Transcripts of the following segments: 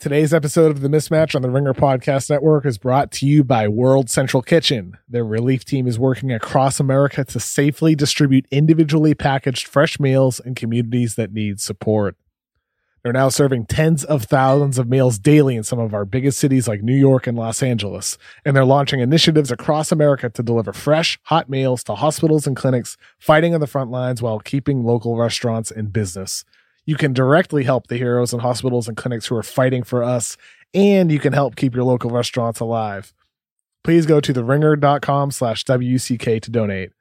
Today's episode of The Mismatch on the Ringer Podcast Network is brought to you by World Central Kitchen. Their relief team is working across America to safely distribute individually packaged fresh meals in communities that need support. They're now serving tens of thousands of meals daily in some of our biggest cities like New York and Los Angeles. And they're launching initiatives across America to deliver fresh, hot meals to hospitals and clinics fighting on the front lines while keeping local restaurants in business. You can directly help the heroes in hospitals and clinics who are fighting for us, and you can help keep your local restaurants alive. Please go to theringer.com slash WCK to donate.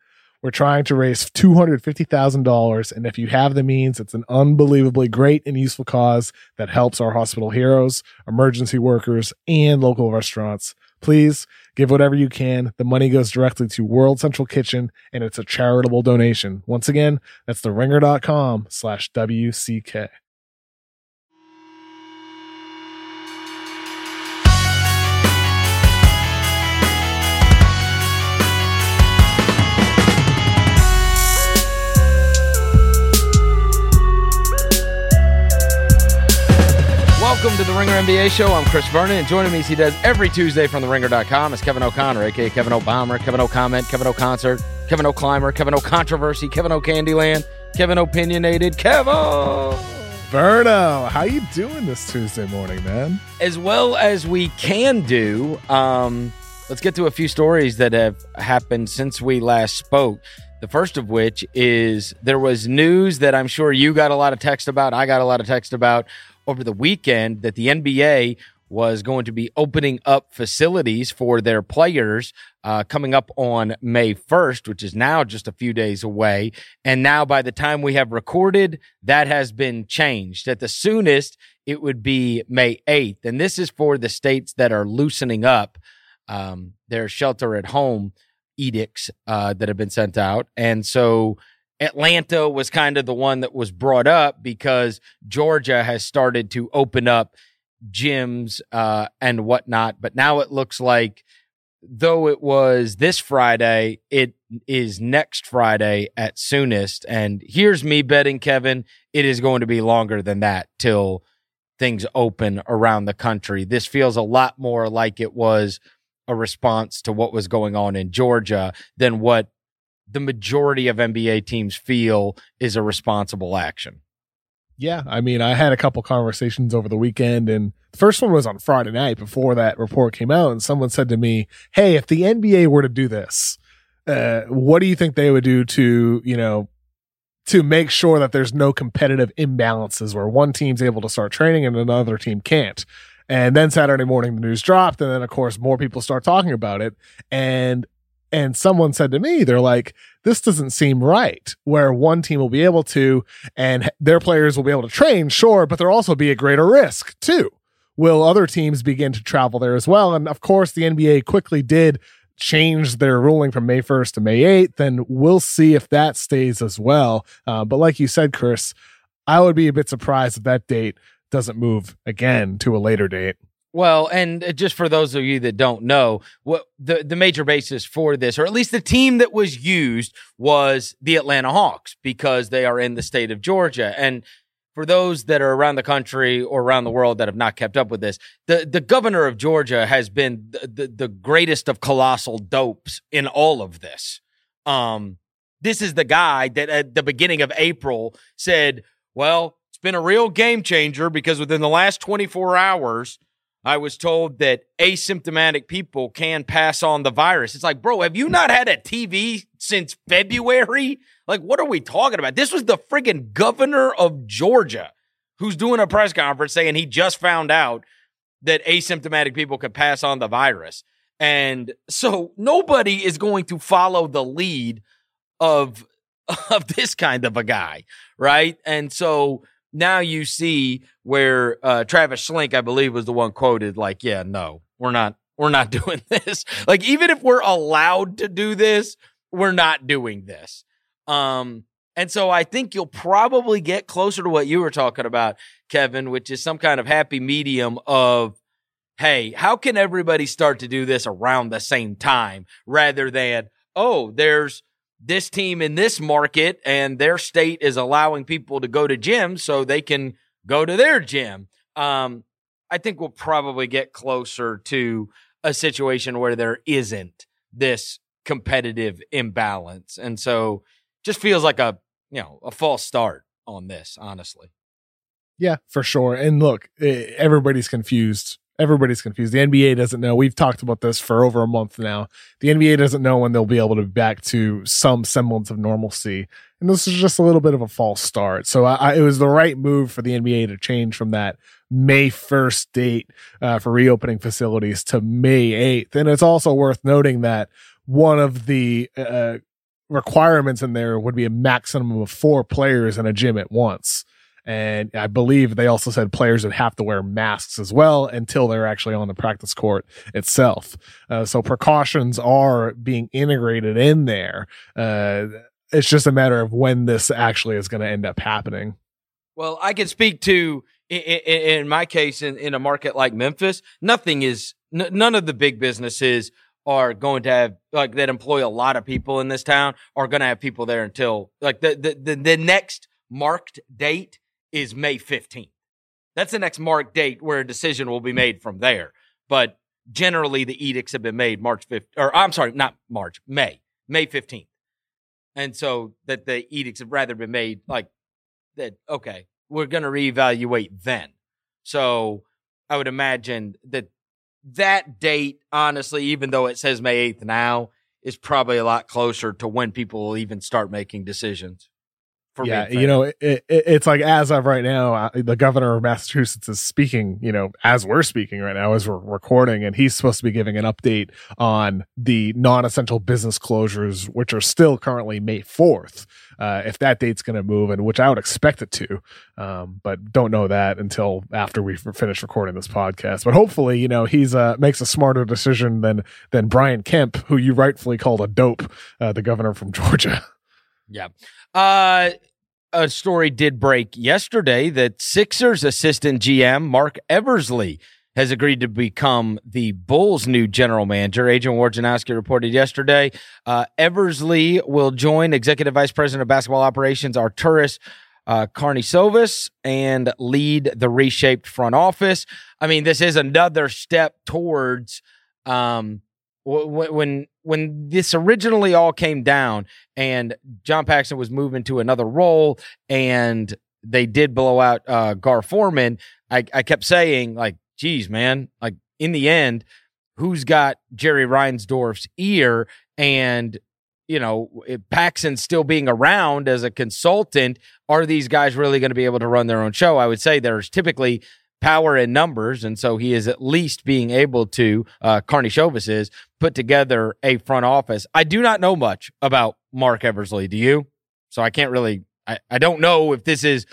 We're trying to raise $250,000, and if you have the means, it's an unbelievably great and useful cause that helps our hospital heroes, emergency workers, and local restaurants. Please give whatever you can. The money goes directly to World Central Kitchen and it's a charitable donation. Once again, that's the ringer.com slash WCK. Welcome to the Ringer NBA show. I'm Chris Vernon, and joining me as he does every Tuesday from the Ringer.com is Kevin O'Connor, aka Kevin O'Bomber, Kevin O'Comment, Kevin O'Concert, Kevin O'Climber, Kevin O'Controversy, Kevin O'Candyland, Kevin Opinionated, Kevin. Verno, how you doing this Tuesday morning, man? As well as we can do, um, let's get to a few stories that have happened since we last spoke. The first of which is there was news that I'm sure you got a lot of text about. I got a lot of text about over the weekend that the NBA was going to be opening up facilities for their players uh, coming up on May 1st, which is now just a few days away. And now, by the time we have recorded, that has been changed. At the soonest, it would be May 8th. And this is for the states that are loosening up um, their shelter at home edicts uh, that have been sent out. And so Atlanta was kind of the one that was brought up because Georgia has started to open up gyms uh, and whatnot. But now it looks like, though it was this Friday, it is next Friday at soonest. And here's me betting, Kevin, it is going to be longer than that till things open around the country. This feels a lot more like it was a response to what was going on in Georgia than what the majority of NBA teams feel is a responsible action. Yeah, I mean, I had a couple conversations over the weekend, and the first one was on Friday night before that report came out, and someone said to me, "Hey, if the NBA were to do this, uh, what do you think they would do to, you know, to make sure that there's no competitive imbalances where one team's able to start training and another team can't?" And then Saturday morning, the news dropped, and then of course more people start talking about it, and and someone said to me, they're like, this doesn't seem right, where one team will be able to, and their players will be able to train, sure, but there'll also be a greater risk too. Will other teams begin to travel there as well? And of course, the NBA quickly did change their ruling from May 1st to May 8th, and we'll see if that stays as well. Uh, but like you said, Chris, I would be a bit surprised if that date doesn't move again to a later date. Well, and uh, just for those of you that don't know, what the, the major basis for this, or at least the team that was used, was the Atlanta Hawks because they are in the state of Georgia. And for those that are around the country or around the world that have not kept up with this, the, the governor of Georgia has been the, the, the greatest of colossal dopes in all of this. Um, this is the guy that at the beginning of April said, well, it's been a real game changer because within the last 24 hours, I was told that asymptomatic people can pass on the virus. It's like, bro, have you not had a TV since February? Like, what are we talking about? This was the friggin' governor of Georgia who's doing a press conference saying he just found out that asymptomatic people could pass on the virus. And so nobody is going to follow the lead of of this kind of a guy, right? And so now you see where uh, Travis Schlenk, I believe, was the one quoted, like, "Yeah, no, we're not, we're not doing this. like, even if we're allowed to do this, we're not doing this." Um, and so I think you'll probably get closer to what you were talking about, Kevin, which is some kind of happy medium of, hey, how can everybody start to do this around the same time rather than, oh, there's this team in this market and their state is allowing people to go to gyms so they can go to their gym. Um, I think we'll probably get closer to a situation where there isn't this competitive imbalance. And so just feels like a, you know, a false start on this, honestly. Yeah, for sure. And look, eh, everybody's confused. Everybody's confused. The NBA doesn't know. We've talked about this for over a month now. The NBA doesn't know when they'll be able to be back to some semblance of normalcy. And this is just a little bit of a false start. So I, it was the right move for the NBA to change from that May 1st date uh, for reopening facilities to May 8th. And it's also worth noting that one of the uh, requirements in there would be a maximum of four players in a gym at once. And I believe they also said players would have to wear masks as well until they're actually on the practice court itself. Uh, so precautions are being integrated in there. Uh, it's just a matter of when this actually is going to end up happening. Well, I can speak to in, my case in, in a market like Memphis, nothing is n- none of the big businesses are going to have like that employ a lot of people in this town are going to have people there until like the, the the the next marked date is May 15th. That's the next marked date where a decision will be made from there. But generally, the edicts have been made March 5th, or I'm sorry, not March, May, May 15th. And so that the edicts have rather been made like that, okay, we're going to reevaluate then. So I would imagine that that date, honestly, even though it says May 8th now, is probably a lot closer to when people will even start making decisions yeah, you know, it, it, it's like as of right now, uh, the governor of Massachusetts is speaking. You know, as we're speaking right now, as we're recording, and he's supposed to be giving an update on the non-essential business closures, which are still currently May fourth. Uh, if that date's going to move, and which I would expect it to, um, but don't know that until after we finish recording this podcast. But hopefully, you know, he's uh, makes a smarter decision than than Brian Kemp, who you rightfully called a dope, uh, the governor from Georgia. Yeah. Uh, a story did break yesterday that Sixers assistant GM Marc Eversley has agreed to become the Bulls' new general manager. Adrian Wojnarowski reported yesterday. Uh, Eversley will join Executive Vice President of Basketball Operations Arturas uh, Karnisovas and lead the reshaped front office. I mean, this is another step towards um, when when this originally all came down and John Paxson was moving to another role and they did blow out uh, Gar Forman, I, I kept saying like, geez, man, like in the end, who's got Jerry Reinsdorf's ear and you know, Paxson still being around as a consultant, are these guys really going to be able to run their own show? I would say there's typically power in numbers, and so he is at least being able to. Uh, Karnisovas is put together a front office. I do not know much about Marc Eversley. Do you? So I can't really. I, I don't know if this is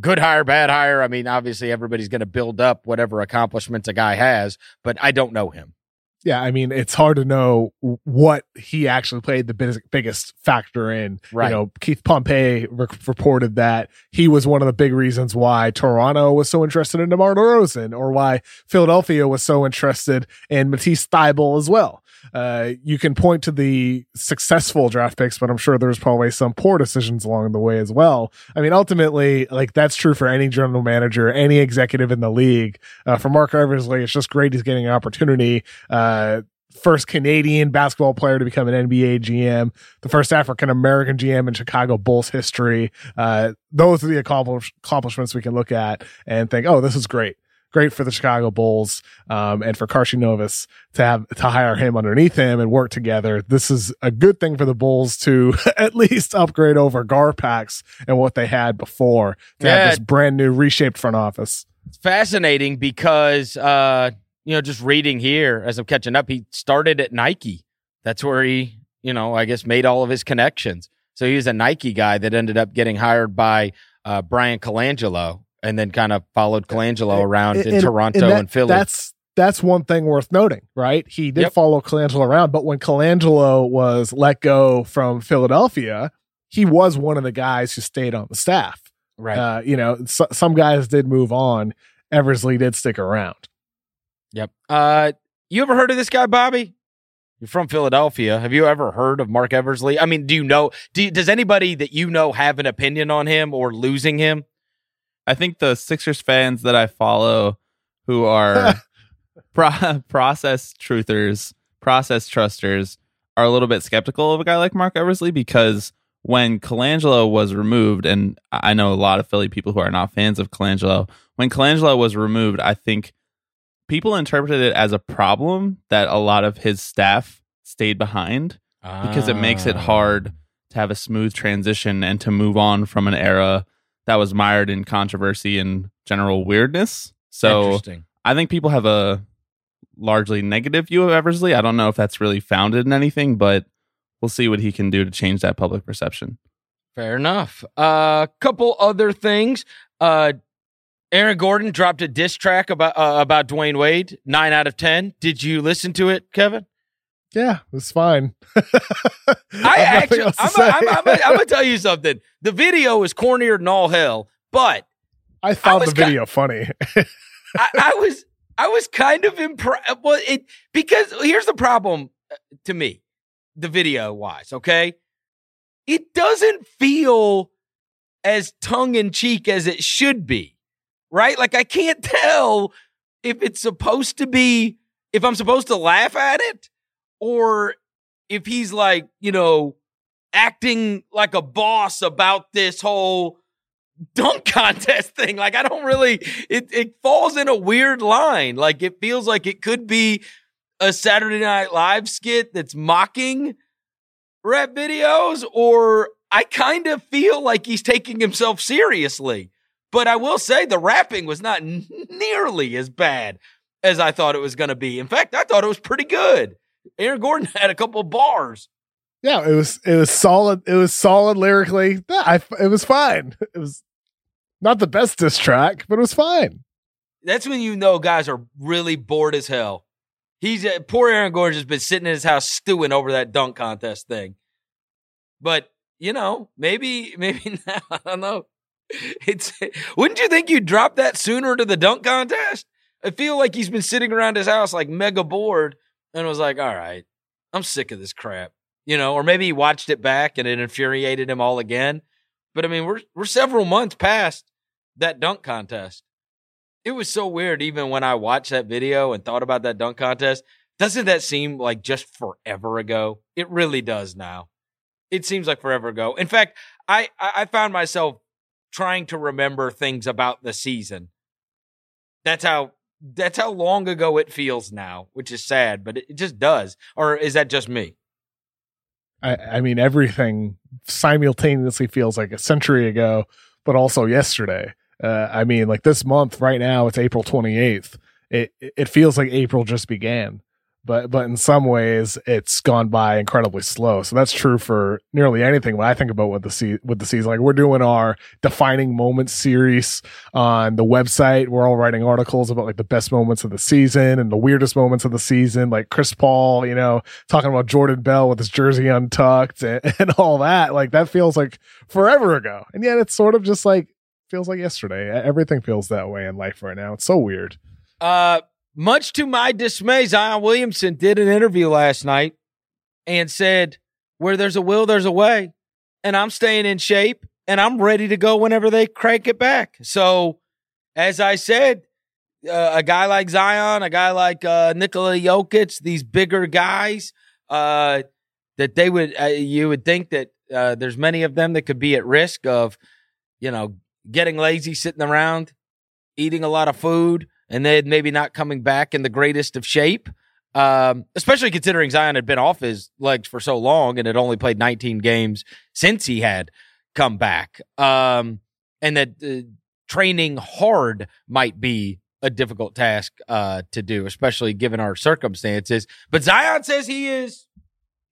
good hire, bad hire. I mean, obviously everybody's going to build up whatever accomplishments a guy has, but I don't know him yeah, I mean, it's hard to know what he actually played the biggest, biggest factor in. Right. You know, Keith Pompey re- reported that he was one of the big reasons why Toronto was so interested in DeMar DeRozan or why Philadelphia was so interested in Matisse Thybulle as well. Uh, you can point to the successful draft picks, but I'm sure there's probably some poor decisions along the way as well. I mean, ultimately, like that's true for any general manager, any executive in the league. Uh, for Marc Eversley, it's just great he's getting an opportunity. Uh, first Canadian basketball player to become an NBA GM, the first African American GM in Chicago Bulls history. Uh, those are the accomplish- accomplishments we can look at and think, oh, this is great great for the Chicago Bulls um, and for Karnisovas to have to hire him underneath him and work together. This is a good thing for the Bulls to at least upgrade over Garpax and what they had before to yeah. have this brand new reshaped front office. It's fascinating because uh, you know just reading here as I'm catching up, he started at Nike. That's where he you know I guess made all of his connections. So he was a Nike guy that ended up getting hired by uh, Bryan Colangelo and then kind of followed Colangelo around and, in and, Toronto and, that, and, Philly. That's that's one thing worth noting, right? He did yep. follow Colangelo around, but when Colangelo was let go from Philadelphia, he was one of the guys who stayed on the staff. Right. Uh, you know, so, some guys did move on. Eversley did stick around. Yep. Uh, you ever heard of this guy, Bobby? You're from Philadelphia. Have you ever heard of Marc Eversley? I mean, do you know? Do does anybody that you know have an opinion on him or losing him? I think the Sixers fans that I follow who are pro- process truthers, process trusters, are a little bit skeptical of a guy like Marc Eversley because when Colangelo was removed, and I know a lot of Philly people who are not fans of Colangelo, when Colangelo was removed, I think people interpreted it as a problem that a lot of his staff stayed behind because it makes it Ah. hard to have a smooth transition and to move on from an era that was mired in controversy and general weirdness. So Interesting. I think people have a largely negative view of Eversley. I don't know if that's really founded in anything, but we'll see what he can do to change that public perception. Fair enough. A uh, couple other things. Uh, Aaron Gordon dropped a diss track about uh, about Dwyane Wade. Nine out of ten. Did you listen to it, Kevin? Yeah, it's fine. I actually, I'm, I'm, I'm, I'm gonna tell you something. The video is cornier than all hell, but I found was the ki- video funny. I, I was I was kind of impressed. Well, it because here's the problem uh, to me, the video wise. Okay, it doesn't feel as tongue in cheek as it should be, right? Like I can't tell if it's supposed to be if I'm supposed to laugh at it or if he's like you know acting like a boss about this whole dunk contest thing. Like I don't really it it falls in a weird line. Like it feels like it could be a Saturday Night Live skit that's mocking rap videos or I kind of feel like he's taking himself seriously. But I will say the rapping was not nearly as bad as I thought it was going to be. In fact, I thought it was pretty good. Aaron Gordon had a couple of bars. yeah, it was it was solid. It was solid lyrically. Yeah, I, it was fine. It was not the best diss track, but it was fine. That's when you know guys are really bored as hell. He's uh, poor Aaron Gordon has been sitting in his house stewing over that dunk contest thing. But you know, maybe maybe now I don't know. It's wouldn't you think you'd drop that sooner to the dunk contest? I feel like he's been sitting around his house like mega bored and was like, "All right, I'm sick of this crap," you know. Or maybe he watched it back and it infuriated him all again. But I mean, we're we're several months past that dunk contest. It was so weird, even when I watched that video and thought about that dunk contest. Doesn't that seem like just forever ago? It really does now. It seems like forever ago. In fact, I I I found myself trying to remember things about the season. That's how that's how long ago it feels now, which is sad, but it, just does. Or is that just me? I, I mean, everything simultaneously feels like a century ago, but also yesterday. Uh, I mean, like this month right now, it's April 28th. It it feels like April just began, but but in some ways, it's gone by incredibly slow. So that's true for nearly anything. When I think about what the se- with the season, like we're doing our defining moments series on the website. We're all writing articles about like the best moments of the season and the weirdest moments of the season, like Chris Paul, you know, talking about Jordan Bell with his jersey untucked and, and all that. Like that feels like forever ago. And yet it's sort of just like feels like yesterday. Everything feels that way in life right now. It's so weird. Uh, much to my dismay, Zion Williamson did an interview last night and said, "Where there's a will, there's a way," and I'm staying in shape and I'm ready to go whenever they crank it back. So, as I said, uh, a guy like Zion, a guy like uh, Nikola Jokic, these bigger guys, uh, that they would, uh, you would think that uh, there's many of them that could be at risk of, you know, getting lazy, sitting around, eating a lot of food, and then maybe not coming back in the greatest of shape. Um, especially considering Zion had been off his legs for so long and had only played 19 games since he had come back. Um, and that uh, training hard might be a difficult task uh, to do, especially given our circumstances. But Zion says he is.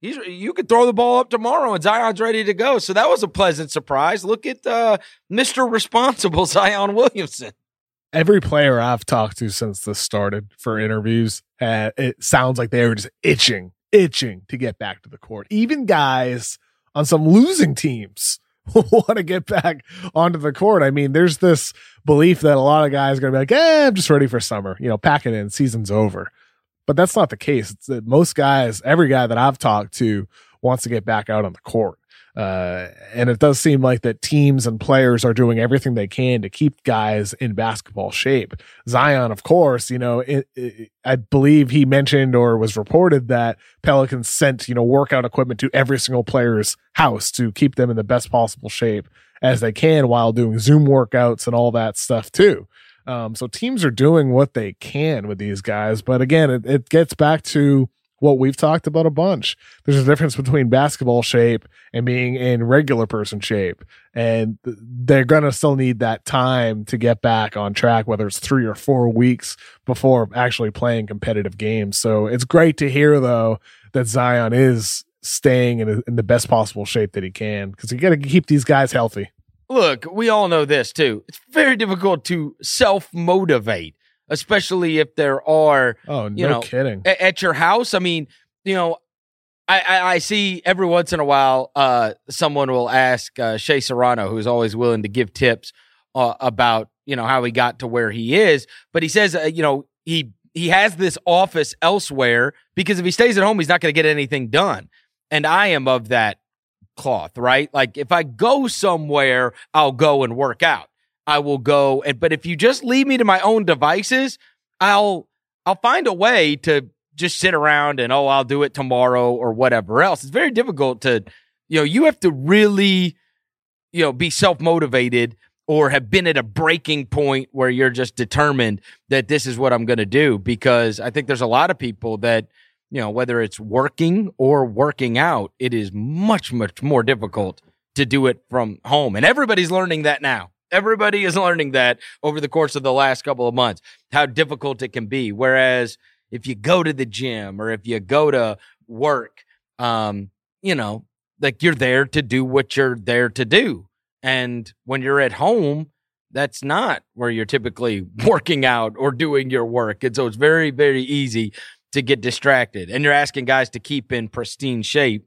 He's you could throw the ball up tomorrow and Zion's ready to go. So that was a pleasant surprise. Look at uh, Mr. Responsible Zion Williamson. Every player I've talked to since this started for interviews, uh, it sounds like they were just itching, itching to get back to the court. Even guys on some losing teams want to get back onto the court. I mean, there's this belief that a lot of guys are going to be like, eh, I'm just ready for summer, you know, pack it in, season's over. But that's not the case. It's that most guys, every guy that I've talked to wants to get back out on the court. Uh, and it does seem like that teams and players are doing everything they can to keep guys in basketball shape. Zion, of course, you know, it, it, I believe he mentioned or was reported that Pelicans sent, you know, workout equipment to every single player's house to keep them in the best possible shape as they can while doing Zoom workouts and all that stuff too. Um, so teams are doing what they can with these guys. But again, it, it gets back to what we've talked about a bunch. There's a difference between basketball shape and being in regular person shape. And they're going to still need that time to get back on track, whether it's three or four weeks before actually playing competitive games. So it's great to hear, though, that Zion is staying in, a, in the best possible shape that he can because you got to keep these guys healthy. Look, we all know this too. It's very difficult to self motivate especially if there are oh no you know, kidding a- at your house. I mean, you know, I, I, I, see every once in a while uh, someone will ask uh, Shea Serrano, who's always willing to give tips uh, about you know how he got to where he is, but he says uh, you know he he has this office elsewhere because if he stays at home, he's not going to get anything done. And I am of that cloth, right? Like if I go somewhere, I'll go and work out. I will go and but if you just leave me to my own devices, I'll I'll find a way to just sit around and oh, I'll do it tomorrow or whatever else. It's very difficult to you know, you have to really you know, be self-motivated or have been at a breaking point where you're just determined that this is what I'm going to do because I think there's a lot of people that you know, whether it's working or working out, it is much much more difficult to do it from home. And everybody's learning that now. Everybody is learning that over the course of the last couple of months, how difficult it can be. Whereas if you go to the gym or if you go to work, um, you know, like you're there to do what you're there to do. And when you're at home, that's not where you're typically working out or doing your work. And so it's very, very easy to get distracted. And you're asking guys to keep in pristine shape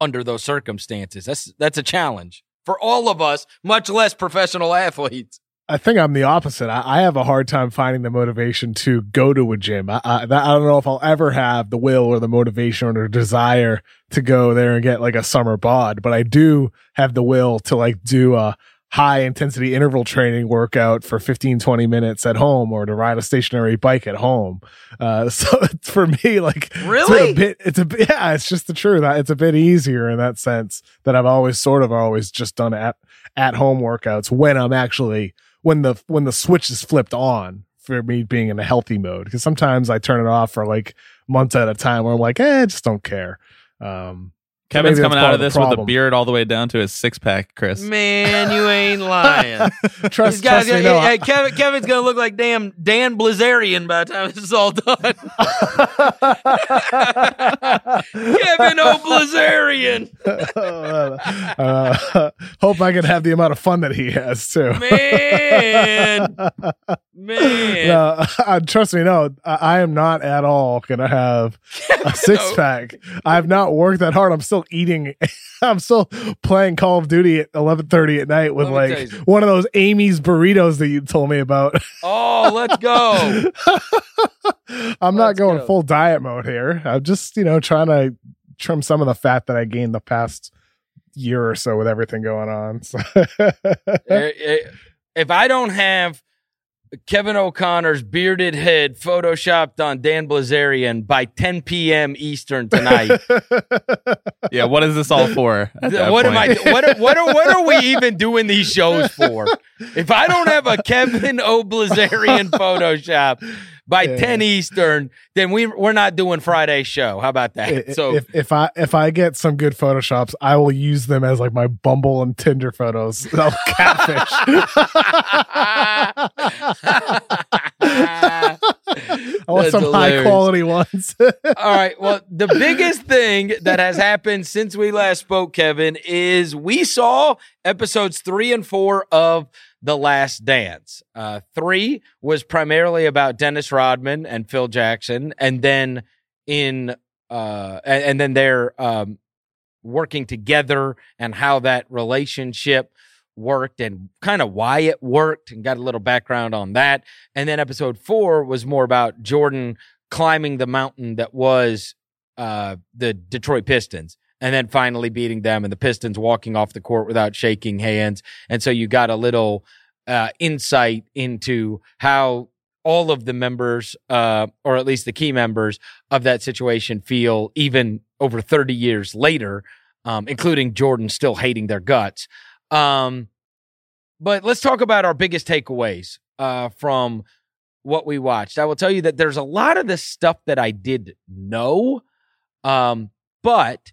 under those circumstances. That's that's a challenge for all of us, much less professional athletes. I think I'm the opposite. I, I, have a hard time finding the motivation to go to a gym. I, I, I, don't know if I'll ever have the will or the motivation or the desire to go there and get like a summer bod, but I do have the will to like do a high intensity interval training workout for 15, 20 minutes at home or to ride a stationary bike at home. Uh, so for me, like, really, it's a bit, it's a, yeah, it's just the truth. It's a bit easier in that sense that I've always sort of always just done at, at home workouts when I'm actually, when the, when the switch is flipped on for me being in a healthy mode. Cause sometimes I turn it off for like months at a time where I'm like, eh, I just don't care. Um, Kevin's coming out of this with a beard all the way down to his six pack, Chris. Man, you ain't lying. trust, guys, trust me, no, hey, Kevin, Kevin's gonna look like damn Dan Bilzerian by the time this is all done. Kevin O'Bilzerian. uh, hope I can have the amount of fun that he has too. Man, man. No, uh, trust me, no, I, I am not at all gonna have a six pack. I've not worked that hard. I'm still still eating. I'm still playing Call of Duty at 11:30 at night with like one of those Amy's burritos that you told me about. Oh, let's go! I'm let's not going go. full diet mode here. I'm just you know trying to trim some of the fat that I gained the past year or so with everything going on. So. Eh, if I don't have Kevin O'Connor's bearded head photoshopped on Dan Bilzerian by 10 p.m. Eastern tonight. yeah, what is this all for? What am I? What what are, what are we even doing these shows for? If I don't have a Kevin O'Bilzerian Photoshop by yeah. 10 Eastern, then we we're not doing Friday show. How about that? so if, if I if I get some good photoshops, I will use them as like my Bumble and Tinder photos. I'll catfish. I want That's some hilarious. high quality ones. All right. Well, the biggest thing that has happened since we last spoke, Kevin, is we saw episodes three and four of The Last Dance. Uh, three was primarily about Dennis Rodman and Phil Jackson, and then in uh, and, and then they're um, working together and how that relationship worked and kind of why it worked and got a little background on that. And then episode four was more about Jordan climbing the mountain that was uh, the Detroit Pistons and then finally beating them, and the Pistons walking off the court without shaking hands. And so you got a little uh, insight into how all of the members, uh, or at least the key members of that situation, feel even over 30 years later, um, including Jordan still hating their guts. Um, but let's talk about our biggest takeaways uh, from what we watched. I will tell you that there's a lot of this stuff that I did know, um, but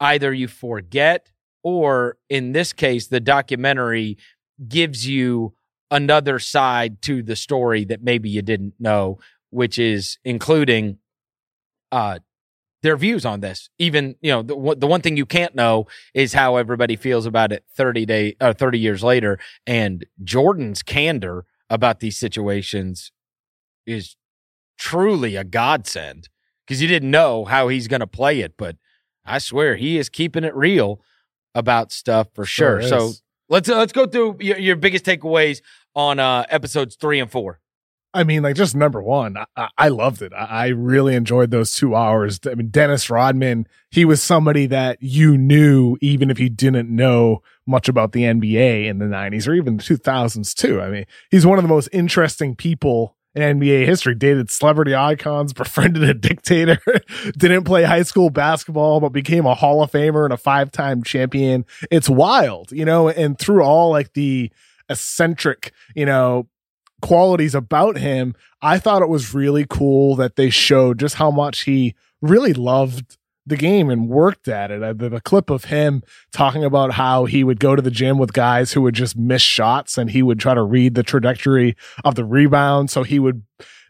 either you forget or in this case, the documentary gives you another side to the story that maybe you didn't know, which is including uh, their views on this. Even you know the the one thing you can't know is how everybody feels about it thirty day or uh, thirty years later. And Jordan's candor about these situations is truly a godsend because you didn't know how he's going to play it, but I swear he is keeping it real about stuff for sure. sure so let's uh, let's go through your, your biggest takeaways on uh, episodes three and four. I mean, like just number one, I, I loved it. I, I, really enjoyed those two hours. I mean, Dennis Rodman, he was somebody that you knew even if you didn't know much about the NBA in the 90s or even the 2000s too. I mean, he's one of the most interesting people in NBA history. Dated celebrity icons, befriended a dictator, didn't play high school basketball, but became a Hall of Famer and a five time champion. It's wild, you know, and through all like the eccentric, you know, qualities about him, I thought it was really cool that they showed just how much he really loved the game and worked at it. Uh, the, the, clip of him talking about how he would go to the gym with guys who would just miss shots and he would try to read the trajectory of the rebound so he would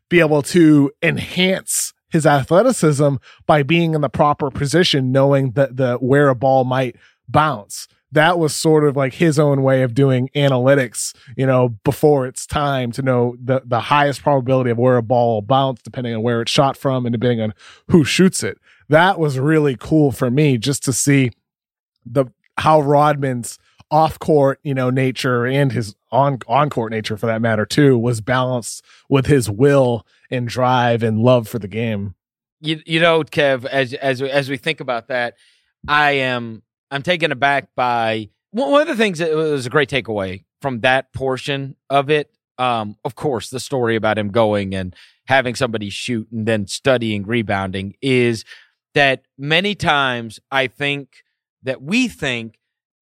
be able to enhance his athleticism by being in the proper position knowing that the where a ball might bounce that was sort of like his own way of doing analytics, you know, before it's time to know the, the highest probability of where a ball will bounce, depending on where it's shot from and depending on who shoots it. That was really cool for me just to see the how Rodman's off court, you know, nature and his on on court nature for that matter too was balanced with his will and drive and love for the game. You you know, Kev, as as as we think about that, I am I'm taken aback by one of the things that was a great takeaway from that portion of it. Um, of course, the story about him going and having somebody shoot and then studying rebounding is that many times I think that we think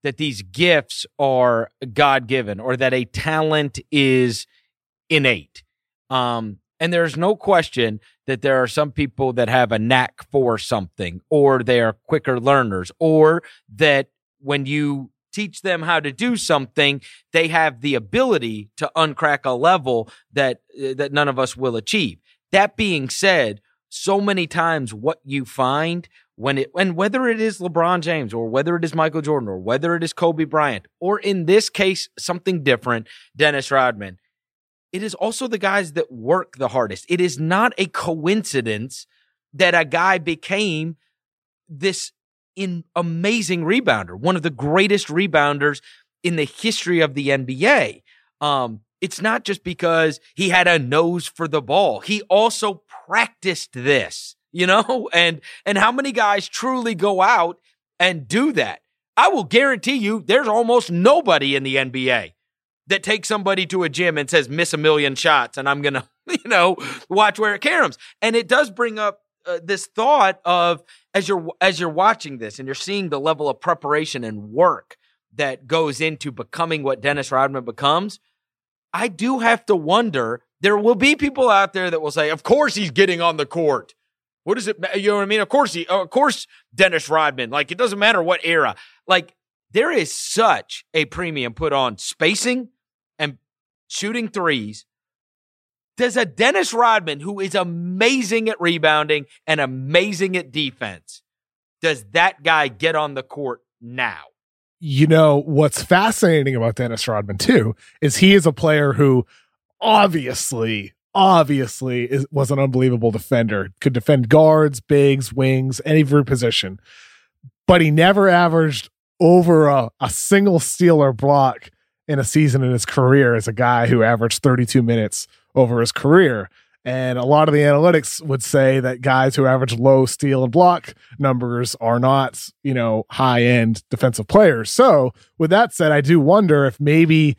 that these gifts are God given or that a talent is innate. Um, and there's no question that there are some people that have a knack for something, or they are quicker learners, or that when you teach them how to do something, they have the ability to uncrack a level that uh, that none of us will achieve. That being said, so many times what you find when it and whether it is LeBron James or whether it is Michael Jordan or whether it is Kobe Bryant or in this case something different, Dennis Rodman, it is also the guys that work the hardest. It is not a coincidence that a guy became this in amazing rebounder, one of the greatest rebounders in the history of the NBA. Um, it's not just because he had a nose for the ball. He also practiced this, you know, and, and how many guys truly go out and do that? I will guarantee you there's almost nobody in the NBA that takes somebody to a gym and says miss a million shots and I'm going to, you know, watch where it caroms. And it does bring up uh, this thought of as you're as you're watching this and you're seeing the level of preparation and work that goes into becoming what Dennis Rodman becomes, I do have to wonder there will be people out there that will say, "Of course he's getting on the court." What does it you know what I mean? Of course he of course Dennis Rodman, like it doesn't matter what era. Like there is such a premium put on spacing shooting threes. Does a Dennis Rodman, who is amazing at rebounding and amazing at defense, does that guy get on the court now? You know, what's fascinating about Dennis Rodman, too, is he is a player who obviously, obviously is, was an unbelievable defender, could defend guards, bigs, wings, any position. But he never averaged over a, a single steal or block in a season in his career as a guy who averaged 32 minutes over his career. And a lot of the analytics would say that guys who average low steal and block numbers are not, you know, high end defensive players. So, with that said, I do wonder if maybe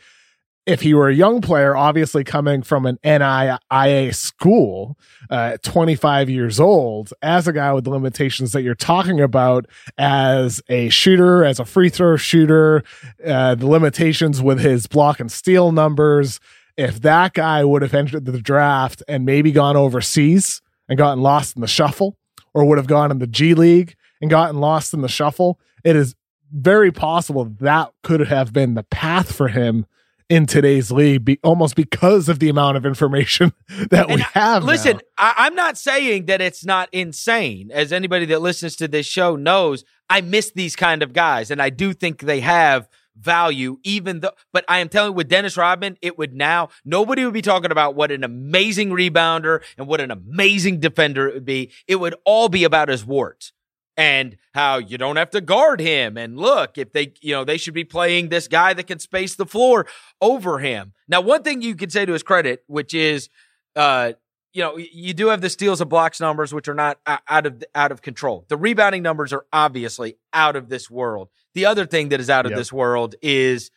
if he were a young player, obviously coming from an NAIA school, uh, 25 years old, as a guy with the limitations that you're talking about, as a shooter, as a free throw shooter, uh, the limitations with his block and steal numbers, if that guy would have entered the draft and maybe gone overseas and gotten lost in the shuffle, or would have gone in the G League and gotten lost in the shuffle, it is very possible that could have been the path for him in today's league, be, almost because of the amount of information that and we have. Listen, I, am not saying that it's not insane. As anybody that listens to this show knows, I miss these kind of guys, and I do think they have value, even though. But I am telling you, with Dennis Rodman, it would now nobody would be talking about what an amazing rebounder and what an amazing defender it would be. It would all be about his warts and how you don't have to guard him. And look, if they, you know, they should be playing this guy that can space the floor over him. Now, one thing you could say to his credit, which is, uh, you know, you do have the steals and blocks numbers, which are not out of out of control. The rebounding numbers are obviously out of this world. The other thing that is out of yep. this world is,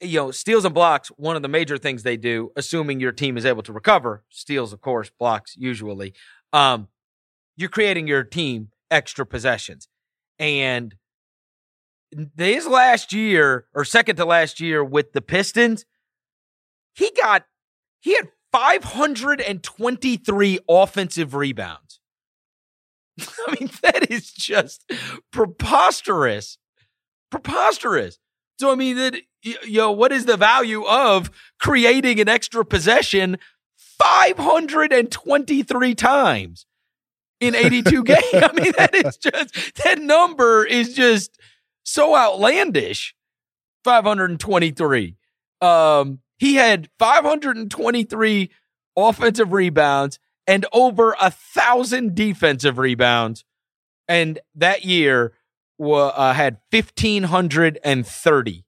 you know, steals and blocks. One of the major things they do, assuming your team is able to recover, steals, of course, blocks usually. Um, you're creating your team extra possessions. And his last year, or second to last year with the Pistons, he got, he had 523 offensive rebounds. I mean, that is just preposterous. Preposterous. So, I mean, that, you know, what is the value of creating an extra possession 523 times? In 82 games. I mean, that is just, that number is just so outlandish. 523. Um, he had 523 offensive rebounds and over a thousand defensive rebounds. And that year uh, had 1,530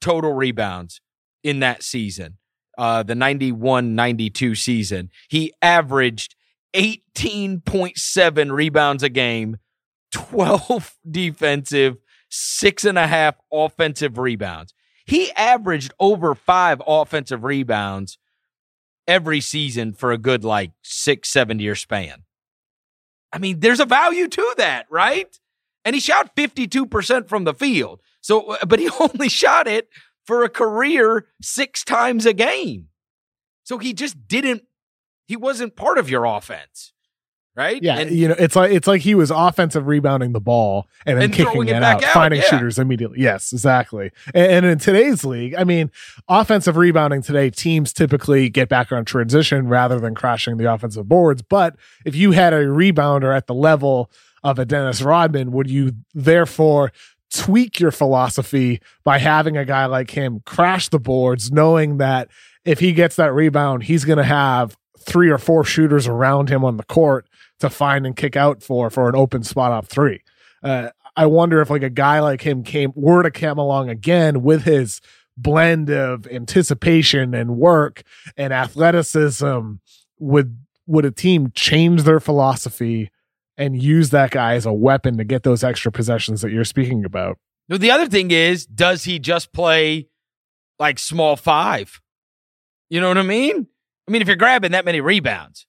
total rebounds in that season, uh, the 91 92 season. He averaged 18.7 rebounds a game, 12 defensive, six and a half offensive rebounds. He averaged over five offensive rebounds every season for a good like six, seven year span. I mean, there's a value to that, right? And he shot 52% from the field. So, uh, but he only shot it for a career six times a game. So he just didn't he wasn't part of your offense. Right? Yeah, and, you know, it's like it's like he was offensive rebounding the ball and then and kicking it, it out, out, finding yeah. shooters immediately. Yes, exactly. And, and in today's league, I mean, offensive rebounding today, teams typically get back on transition rather than crashing the offensive boards. But if you had a rebounder at the level of a Dennis Rodman, would you therefore tweak your philosophy by having a guy like him crash the boards, knowing that if he gets that rebound, he's going to have three or four shooters around him on the court to find and kick out for for an open spot up three. Uh, I wonder if like a guy like him came were to come along again with his blend of anticipation and work and athleticism would would a team change their philosophy and use that guy as a weapon to get those extra possessions that you're speaking about. The other thing is, does he just play like small five? You know what I mean? I mean, if you're grabbing that many rebounds,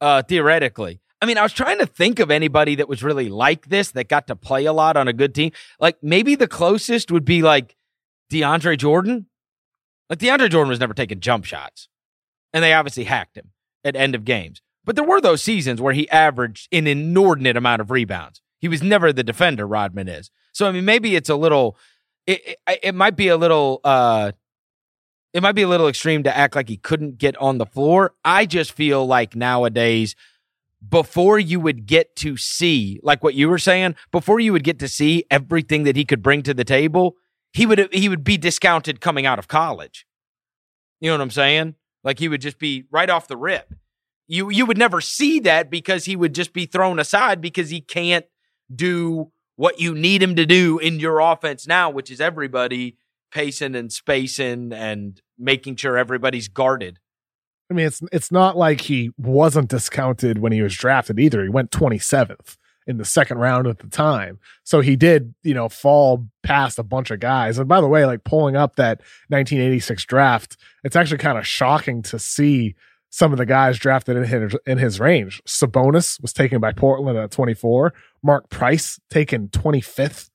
uh, theoretically. I mean, I was trying to think of anybody that was really like this that got to play a lot on a good team. Like maybe the closest would be like DeAndre Jordan. Like DeAndre Jordan was never taking jump shots, and they obviously hacked him at end of games. But there were those seasons where he averaged an inordinate amount of rebounds. He was never the defender Rodman is. So I mean, maybe it's a little. It, it, it might be a little uh, it might be a little extreme to act like he couldn't get on the floor. I just feel like nowadays, before you would get to see, like what you were saying, before you would get to see everything that he could bring to the table, he would he would be discounted coming out of college. You know what I'm saying? Like he would just be right off the rip. You you would never see that because he would just be thrown aside because he can't do what you need him to do in your offense now, which is everybody pacing and spacing and making sure everybody's guarded. I mean, it's it's not like he wasn't discounted when he was drafted either. He went 27th in the second round at the time. So he did, you know, fall past a bunch of guys. And by the way, like pulling up that 1986 draft, it's actually kind of shocking to see some of the guys drafted in his, in his range. Sabonis was taken by Portland at 24. Mark Price taken 25th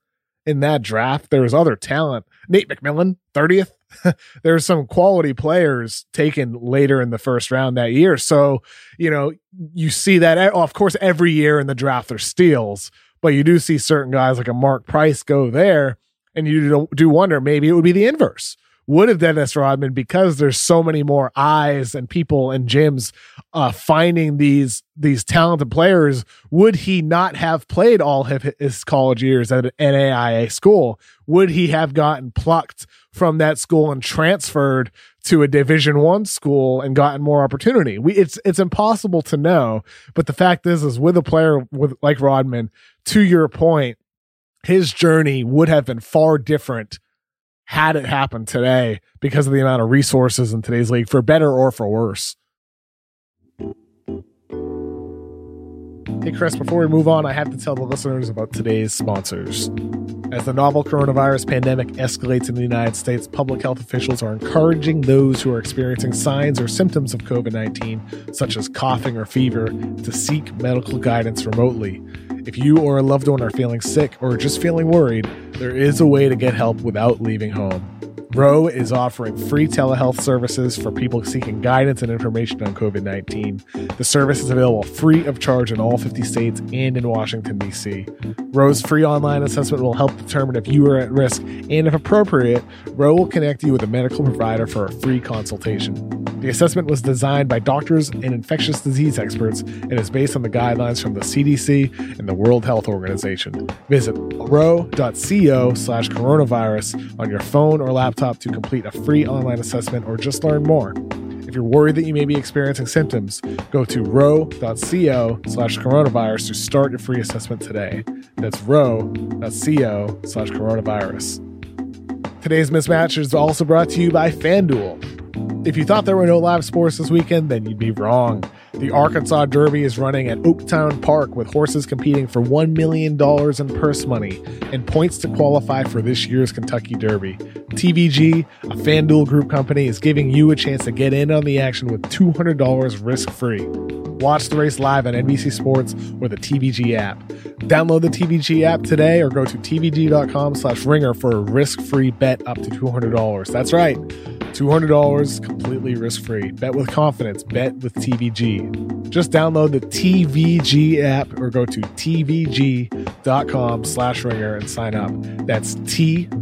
in that draft. There was other talent. Nate McMillan, 30th. There's some quality players taken later in the first round that year. So, you know, you see that, of course, every year in the draft there's steals, but you do see certain guys like a Mark Price go there. And you do wonder maybe it would be the inverse would have Dennis Rodman because there's so many more eyes and people and gyms uh, finding these these talented players. Would he not have played all his college years at an NAIA school? Would he have gotten plucked from that school and transferred to a Division One school and gotten more opportunity? We it's it's impossible to know. But the fact is, is with a player with like Rodman, to your point, his journey would have been far different had it happen today because of the amount of resources in today's league, for better or for worse. Hey, Chris, before we move on, I have to tell the listeners about today's sponsors. As the novel coronavirus pandemic escalates in the United States, public health officials are encouraging those who are experiencing signs or symptoms of COVID 19, such as coughing or fever, to seek medical guidance remotely. If you or a loved one are feeling sick or just feeling worried, there is a way to get help without leaving home. Ro is offering free telehealth services for people seeking guidance and information on COVID 19. The service is available free of charge in all 50 states and in Washington, D.C. Ro's free online assessment will help determine if you are at risk, and if appropriate, Ro will connect you with a medical provider for a free consultation. The assessment was designed by doctors and infectious disease experts and is based on the guidelines from the CDC and the World Health Organization. Visit ro.co slash coronavirus on your phone or laptop laptop to complete a free online assessment or just learn more. If you're worried that you may be experiencing symptoms, go to ro.co slash coronavirus to start your free assessment today. That's ro.co slash coronavirus. Today's mismatch is also brought to you by FanDuel. If you thought there were no live sports this weekend, then you'd be wrong. The Arkansas Derby is running at Oaklawn Park with horses competing for $1 million in purse money and points to qualify for this year's Kentucky Derby. TVG, a FanDuel group company, is giving you a chance to get in on the action with $200 risk free. Watch the race live on NBC Sports or the TVG app. Download the TVG app today or go to tvg.com slash ringer for a risk-free bet up to $200. That's right. $200 completely risk free. Bet with confidence. Bet with TVG. Just download the TVG app or go to tvg.com slash ringer and sign up. That's tvg.com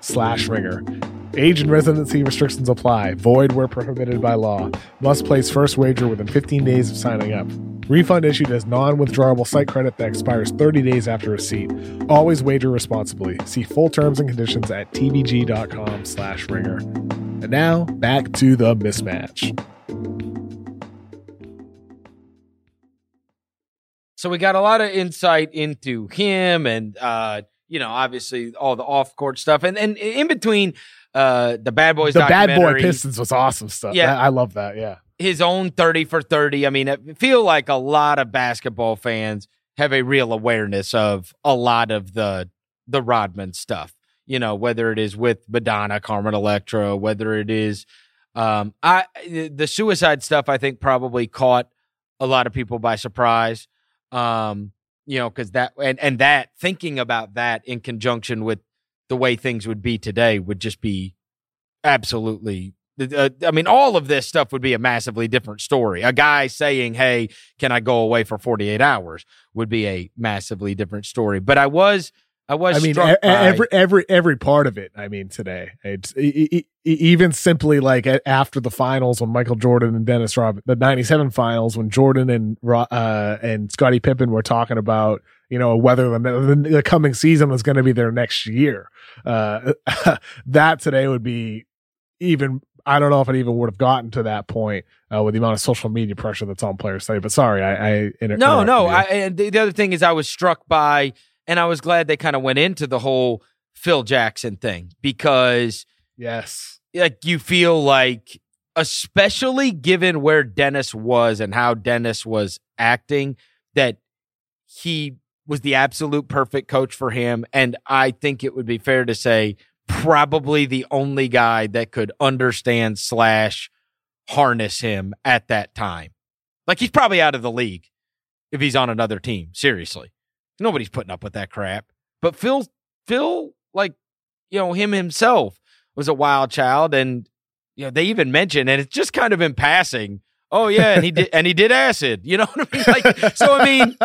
slash ringer. Age and residency restrictions apply. Void where prohibited by law. Must place first wager within 15 days of signing up. Refund issued as non withdrawable site credit that expires 30 days after receipt. Always wager responsibly. See full terms and conditions at tvg.com slash ringer. And now, back to the mismatch. So we got a lot of insight into him and, uh, you know, obviously all the off court stuff. And, and in between, uh, the Bad Boys. The Bad Boy Pistons was awesome stuff. Yeah, I, love that. Yeah, his own thirty for thirty. I mean, I feel like a lot of basketball fans have a real awareness of a lot of the the Rodman stuff. You know, whether it is with Madonna, Carmen Electra, whether it is um, I the suicide stuff. I think probably caught a lot of people by surprise. Um, you know, because that and and that thinking about that in conjunction with the way things would be today would just be absolutely uh, I mean, all of this stuff would be a massively different story. A guy saying, "Hey, can I go away for 48 hours?" would be a massively different story. But I was, I was. I mean, by, every every every part of it. I mean, today, it's it, it, even simply like after the finals when Michael Jordan and Dennis Rodman, the '97 finals when Jordan and uh, and Scottie Pippen were talking about you know whether the, the coming season was going to be their next year uh, that today would be even I don't know if it even would have gotten to that point uh, with the amount of social media pressure that's on players today. But sorry, I, I inter- no, no. I, the other thing is, I was struck by, and I was glad they kind of went into the whole Phil Jackson thing because yes, like you feel like especially given where Dennis was and how Dennis was acting, that he was the absolute perfect coach for him. And I think it would be fair to say probably the only guy that could understand slash harness him at that time. Like he's probably out of the league if he's on another team. Seriously. Nobody's putting up with that crap. But Phil Phil, like, you know, him himself was a wild child and you know, they even mentioned, and it's just kind of in passing. Oh yeah, and he did, and he did acid. You know what I mean? Like, so I mean,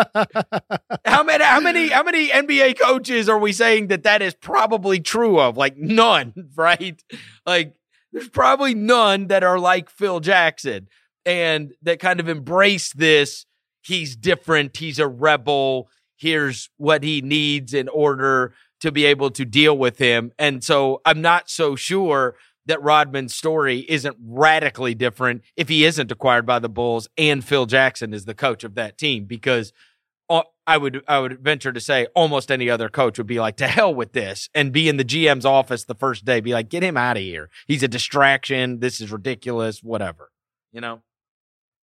how many, how many, how many NBA coaches are we saying that that is probably true of? Like none, right? Like, there's probably none that are like Phil Jackson and that kind of embrace this. He's different. He's a rebel. Here's what he needs in order to be able to deal with him. And so I'm not so sure that Rodman's story isn't radically different if he isn't acquired by the Bulls and Phil Jackson is the coach of that team because I would I would venture to say almost any other coach would be like to hell with this and be in the GM's office the first day be like get him out of here. He's a distraction. This is ridiculous, whatever. You know?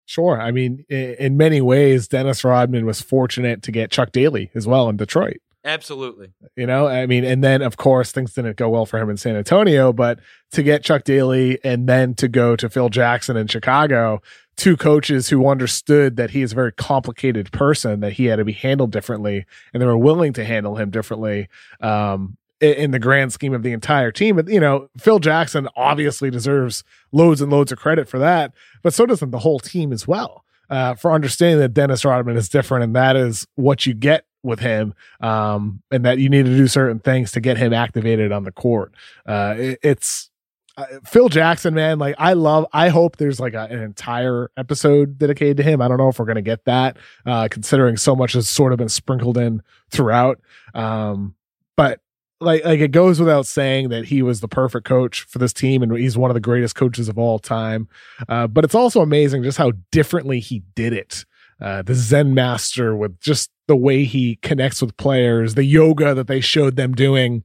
Sure. I mean, in many ways Dennis Rodman was fortunate to get Chuck Daly as well in Detroit. Absolutely. You know, I mean, and then of course things didn't go well for him in San Antonio, but to get Chuck Daly and then to go to Phil Jackson in Chicago, two coaches who understood that he is a very complicated person, that he had to be handled differently, and they were willing to handle him differently. Um, in the grand scheme of the entire team. But, you know, Phil Jackson obviously deserves loads and loads of credit for that, but so doesn't the whole team as well. Uh, for understanding that Dennis Rodman is different, and that is what you get with him, um, and that you need to do certain things to get him activated on the court. Uh, it, it's uh, Phil Jackson, man. Like I love. I hope there's like a, an entire episode dedicated to him. I don't know if we're gonna get that, uh, considering so much has sort of been sprinkled in throughout. Um, but like like it goes without saying that he was the perfect coach for this team and he's one of the greatest coaches of all time. Uh, but it's also amazing just how differently he did it uh, the Zen master with just the way he connects with players, the yoga that they showed them doing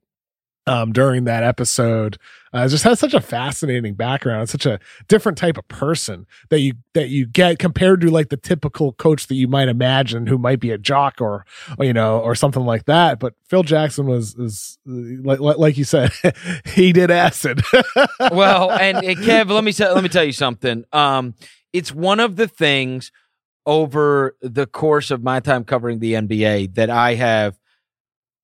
um, during that episode. Uh, just has such a fascinating background. Such a different type of person that you that you get compared to like the typical coach that you might imagine who might be a jock or, or you know or something like that. But Phil Jackson was is like like you said, he did acid. well, and, and Kev, let me let me tell you something. Um, it's one of the things over the course of my time covering the NBA that I have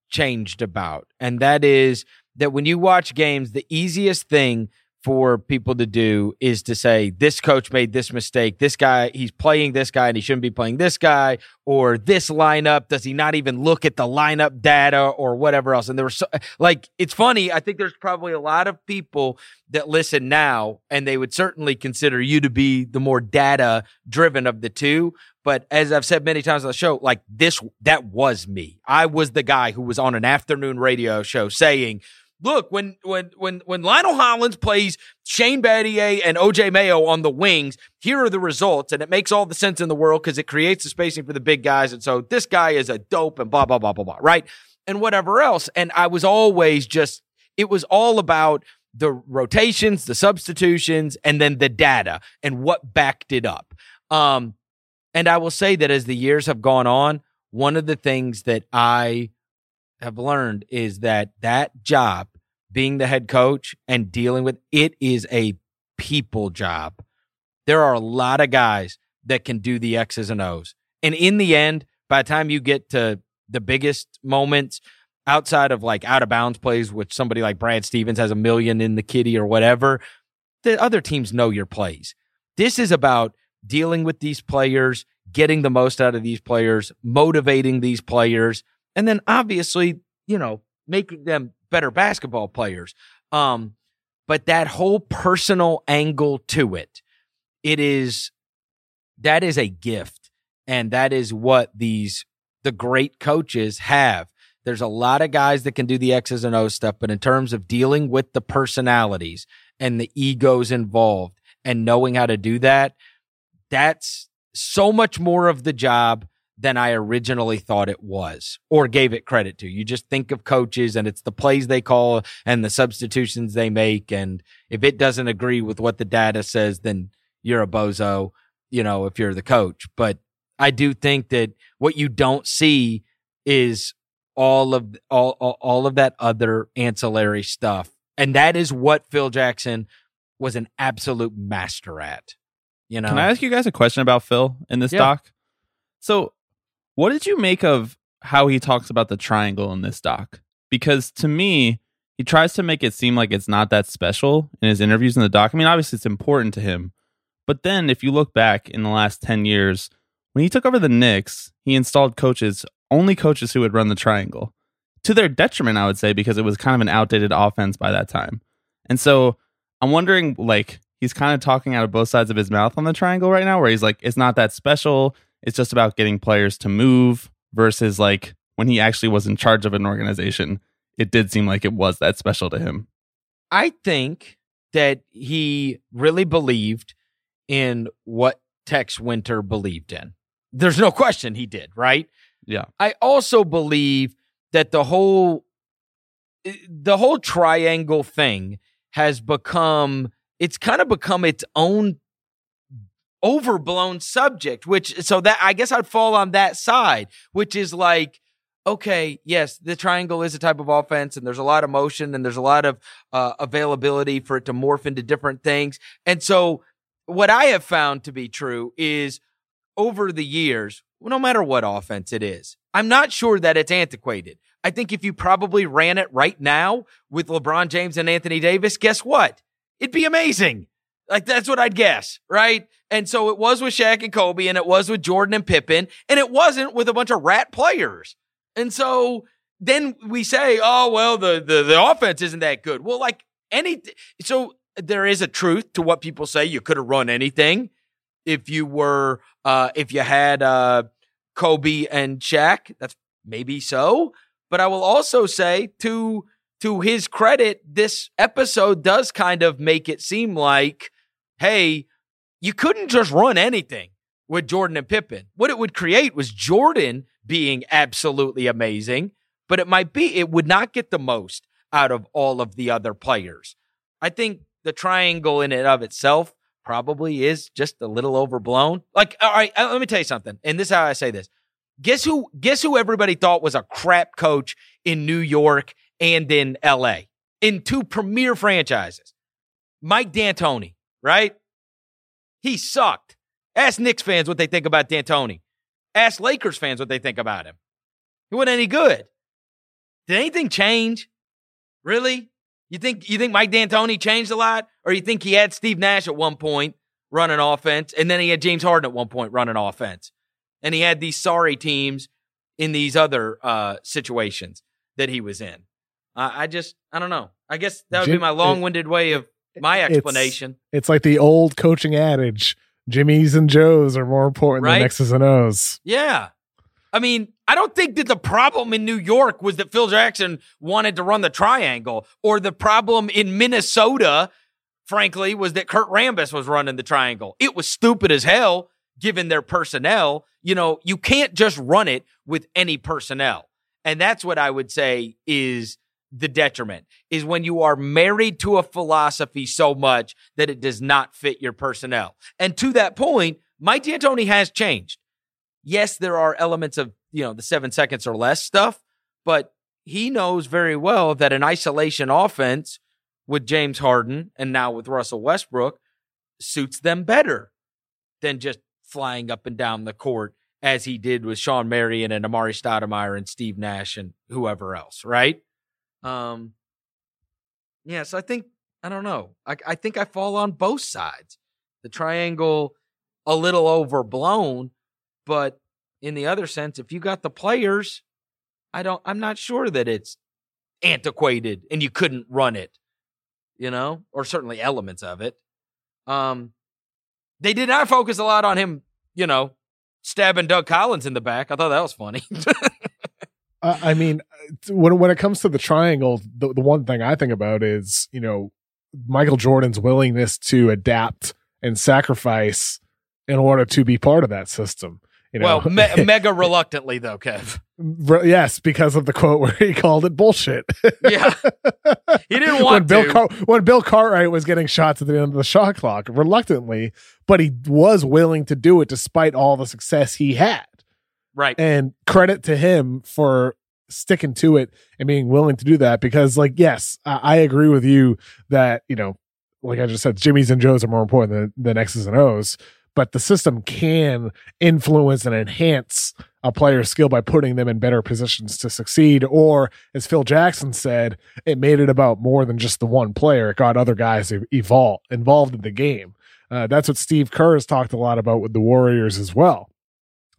changed about. And that is that when you watch games, the easiest thing for people to do is to say this coach made this mistake. This guy he's playing this guy and he shouldn't be playing this guy or this lineup does he not even look at the lineup data or whatever else? And there was so, like it's funny i think there's probably a lot of people that listen now and they would certainly consider you to be the more data driven of the two. But as I've said many times on the show, like this, that was me. I was the guy who was on an afternoon radio show saying, look, when when when when Lionel Hollins plays Shane Battier and OJ Mayo on the wings, here are the results, and it makes all the sense in the world because it creates the spacing for the big guys. And so this guy is a dope and blah blah blah blah blah, right? And whatever else. And I was always just it was all about the rotations, the substitutions, and then the data and what backed it up. Um, and I will say that as the years have gone on, one of the things that I have learned is that that job, being the head coach and dealing with it, is a people job. There are a lot of guys that can do the X's and O's. And in the end, by the time you get to the biggest moments outside of like out of bounds plays, which somebody like Brad Stevens has a million in the kitty or whatever, the other teams know your plays. This is about dealing with these players, getting the most out of these players, motivating these players, and then obviously, you know, making them better basketball players. Um, but that whole personal angle to it, it is that is a gift. And that is what these the great coaches have. There's a lot of guys that can do the X's and O's stuff, but in terms of dealing with the personalities and the egos involved and knowing how to do that, that's so much more of the job than I originally thought it was or gave it credit to. You just think of coaches and it's the plays they call and the substitutions they make. And if it doesn't agree with what the data says, then you're a bozo, you know, if you're the coach. But I do think that what you don't see is all of all, all, of that other ancillary stuff. And that is what Phil Jackson was an absolute master at. You know. Can I ask you guys a question about Phil in this yeah. doc? So what did you make of how he talks about the triangle in this doc? Because to me, he tries to make it seem like it's not that special in his interviews in the doc. I mean, obviously it's important to him. But then if you look back in the last 10 years, when he took over the Knicks, he installed coaches, only coaches who would run the triangle. To their detriment, I would say, because it was kind of an outdated offense by that time. And so I'm wondering, like, he's kind of talking out of both sides of his mouth on the triangle right now, where he's like, it's not that special. It's just about getting players to move versus like when he actually was in charge of an organization, it did seem like it was that special to him. I think that he really believed in what Tex Winter believed in. There's no question he did, right? Yeah. I also believe that the whole the whole triangle thing has become it's kind of become its own overblown subject, which so that I guess I'd fall on that side, which is like, okay, yes, the triangle is a type of offense and there's a lot of motion and there's a lot of uh, availability for it to morph into different things. And so what I have found to be true is over the years, no matter what offense it is, I'm not sure that it's antiquated. I think if you probably ran it right now with LeBron James and Anthony Davis, guess what? It'd be amazing. Like that's what I'd guess, right? And so it was with Shaq and Kobe, and it was with Jordan and Pippen, and it wasn't with a bunch of rat players. And so then we say, oh well, the the the offense isn't that good. Well, like any, so there is a truth to what people say. You could have run anything if you were, uh, if you had uh, Kobe and Shaq. That's maybe so. But I will also say to to his credit, this episode does kind of make it seem like hey, you couldn't just run anything with Jordan and Pippen. What it would create was Jordan being absolutely amazing, but it might be, it would not get the most out of all of the other players. I think the triangle in and of itself probably is just a little overblown. Like, all right, uh, let me tell you something. And this is how I say this. Guess who, guess who everybody thought was a crap coach in New York and in LA in two premier franchises? Mike D'Antoni right? He sucked. Ask Knicks fans what they think about D'Antoni. Ask Lakers fans what they think about him. He wasn't any good. Did anything change? Really? You think you think Mike D'Antoni changed a lot, or you think he had Steve Nash at one point running offense, and then he had James Harden at one point running offense, and he had these sorry teams in these other uh, situations that he was in. Uh, I just I don't know. I guess that would Jim, be my long-winded way of my explanation. It's, it's, like the old coaching adage: Jimmys and Joes are more important right? than X's and O's. Yeah, I mean, I don't think that the problem in New York was that Phil Jackson wanted to run the triangle, or the problem in Minnesota, frankly, was that Kurt Rambis was running the triangle. It was stupid as hell given their personnel. You know, you can't just run it with any personnel. And that's what I would say is the detriment is when you are married to a philosophy so much that it does not fit your personnel. And to that point, Mike D'Antoni has changed. Yes, there are elements of, you know, the seven seconds or less stuff, but he knows very well that an isolation offense with James Harden and now with Russell Westbrook suits them better than just flying up and down the court as he did with Shawn Marion and Amar'e Stoudemire and Steve Nash and whoever else, right? Um, yeah, so I think I don't know. I, I think I fall on both sides. The triangle a little overblown, but in the other sense, if you got the players, I don't. I'm not sure that it's antiquated and you couldn't run it, you know, or certainly elements of it. Um, they did not focus a lot on him, you know, stabbing Doug Collins in the back. I thought that was funny. I mean, when when it comes to the triangle, the, the one thing I think about is you know Michael Jordan's willingness to adapt and sacrifice in order to be part of that system. You know, well, me- mega reluctantly though, Kev. Re- yes, because of the quote where he called it bullshit. Yeah, he didn't when want Bill to. Car- when Bill Cartwright was getting shots at the end of the shot clock, reluctantly, but he was willing to do it despite all the success he had. Right. And credit to him for sticking to it and being willing to do that. Because, like, yes, I, I agree with you that you know, like I just said, Jimmys and Joes are more important than, than X's and O's. But the system can influence and enhance a player's skill by putting them in better positions to succeed. Or, as Phil Jackson said, it made it about more than just the one player. It got other guys evolve, involved in the game. Uh, that's what Steve Kerr has talked a lot about with the Warriors as well.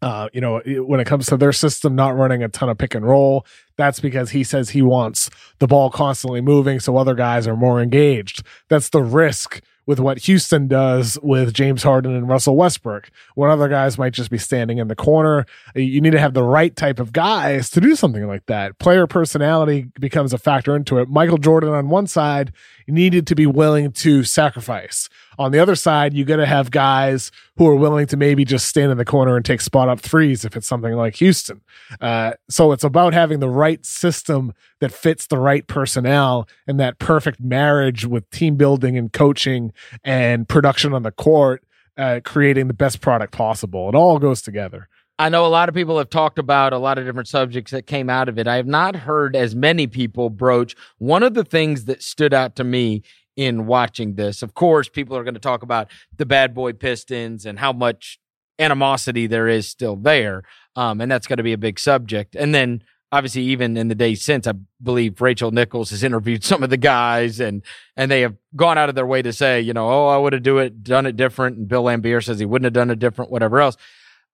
Uh, you know, when it comes to their system not running a ton of pick and roll, that's because he says he wants the ball constantly moving so other guys are more engaged. That's the risk with what Houston does with James Harden and Russell Westbrook, when other guys might just be standing in the corner. You need to have the right type of guys to do something like that. Player personality becomes a factor into it. Michael Jordan on one side needed to be willing to sacrifice. On the other side, you got to have guys who are willing to maybe just stand in the corner and take spot up threes if it's something like Houston. Uh, so it's about having the right system that fits the right personnel and that perfect marriage with team building and coaching and production on the court, uh, creating the best product possible. It all goes together. I know a lot of people have talked about a lot of different subjects that came out of it. I have not heard as many people broach one of the things that stood out to me in watching this. Of course, people are going to talk about the bad boy Pistons and how much animosity there is still there. Um, and that's going to be a big subject. And then obviously even in the days since, I believe Rachel Nichols has interviewed some of the guys and, and they have gone out of their way to say, you know, oh, I would have do it, done it different. And Bill Laimbeer says he wouldn't have done it different, whatever else.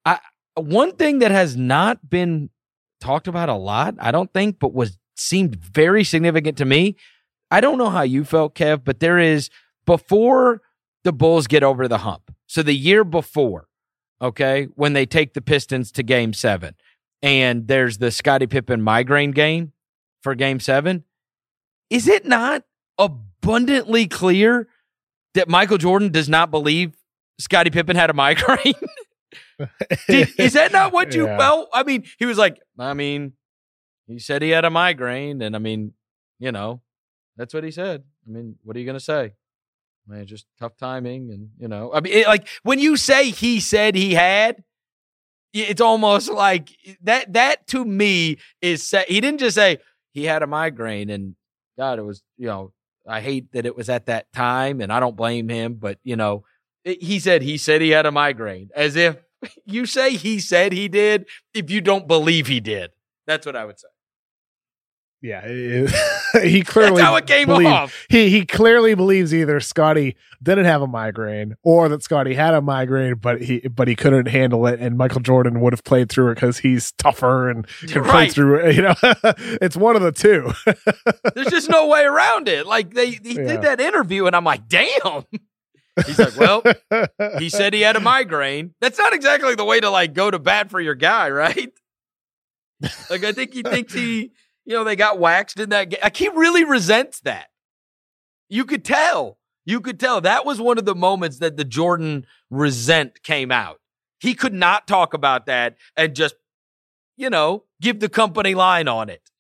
I, one thing that has not been talked about a lot, I don't think, but was seemed very significant to me. I don't know how you felt, Kev, but there is before the Bulls get over the hump. So the year before, okay, when they take the Pistons to game seven, and there's the Scottie Pippen migraine game for game seven. Is it not abundantly clear that Michael Jordan does not believe Scottie Pippen had a migraine? Did, is that not what you Yeah. felt? I mean, he was like, I mean, he said he had a migraine, and I mean, you know, that's what he said. I mean, what are you gonna say? Man, just tough timing, and you know, I mean, it, like when you say he said he had, it's almost like that. That to me is he didn't just say he had a migraine, and God, it was you know, I hate that it was at that time, and I don't blame him, but you know, it- he said he said he had a migraine, as if you say he said he did if you don't believe he did. That's what I would say. Yeah, it- he clearly That's how it came believed- off. He he clearly believes either Scottie didn't have a migraine or that Scottie had a migraine, but he but he couldn't handle it, and Michael Jordan would have played through it because he's tougher and can play through it. You know, it's one of the two. There's just no way around it. Like they he Yeah. did that interview, and I'm like, damn. He's like, well, he said he had a migraine. That's not exactly the way to like go to bat for your guy, right? Like I think he thinks he, you know, they got waxed in that game. Like he really resents that. You could tell. You could tell that was one of the moments that the Jordan resent came out. He could not talk about that and just, you know, give the company line on it.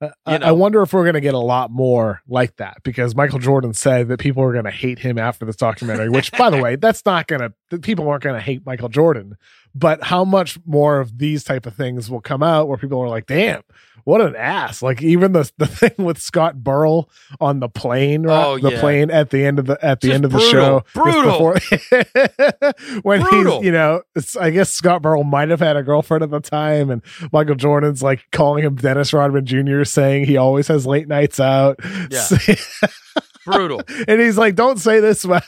Uh, I, You know. I wonder if we're going to get a lot more like that because Michael Jordan said that people are going to hate him after this documentary, which, by the way, that's not going to, people aren't going to hate Michael Jordan. But how much more of these type of things will come out where people are like, damn, what an ass. Like even the, the thing with Scott Burrell on the plane, right? Oh, the yeah. plane at the end of the, at the Just end of the brutal. show. Brutal. before- when Brutal. he's, you know, it's, I guess Scott Burrell might have had a girlfriend at the time and Michael Jordan's like calling him Dennis Rodman Jr., saying he always has late nights out. Yeah. Brutal. and he's like, Don't say this. My,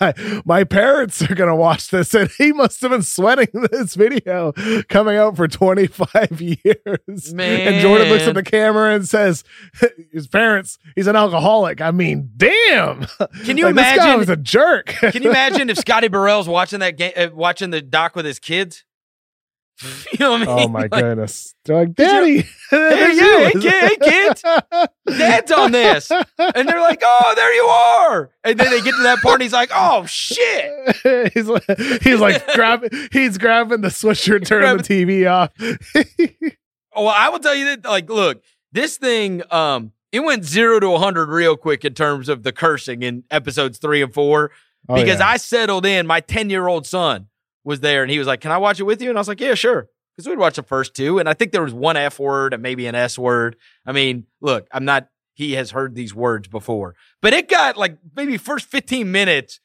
my parents are going to watch this. And he must have been sweating this video coming out for 25 years. And Jordan looks at the camera and says, His parents, he's an alcoholic. I mean, damn. Can you Like, This guy was a jerk. Can you imagine if Scotty Burrell's watching that game, uh, watching the doc with his kids? you know what I mean? Oh my Like, goodness! They're like, Daddy, yeah, hey, kid, hey, kids, Dad's on this. And they're like, oh, there you are. And then they get to that part and he's like, oh, shit. he's like, he's like grabbing, he's grabbing the switcher, and turning the TV off. Oh, well, I will tell you that, like, look, this thing, um, it went zero to 100 real quick in terms of the cursing in episodes three and four Oh, because yeah. I settled in. My 10 year old son was there and he was like, Can I watch it with you? And I was like, Yeah, sure. Because we'd watch the first two. And I think there was one F word and maybe an S word. I mean, look, I'm not, he has heard these words before, but it got like maybe first 15 minutes.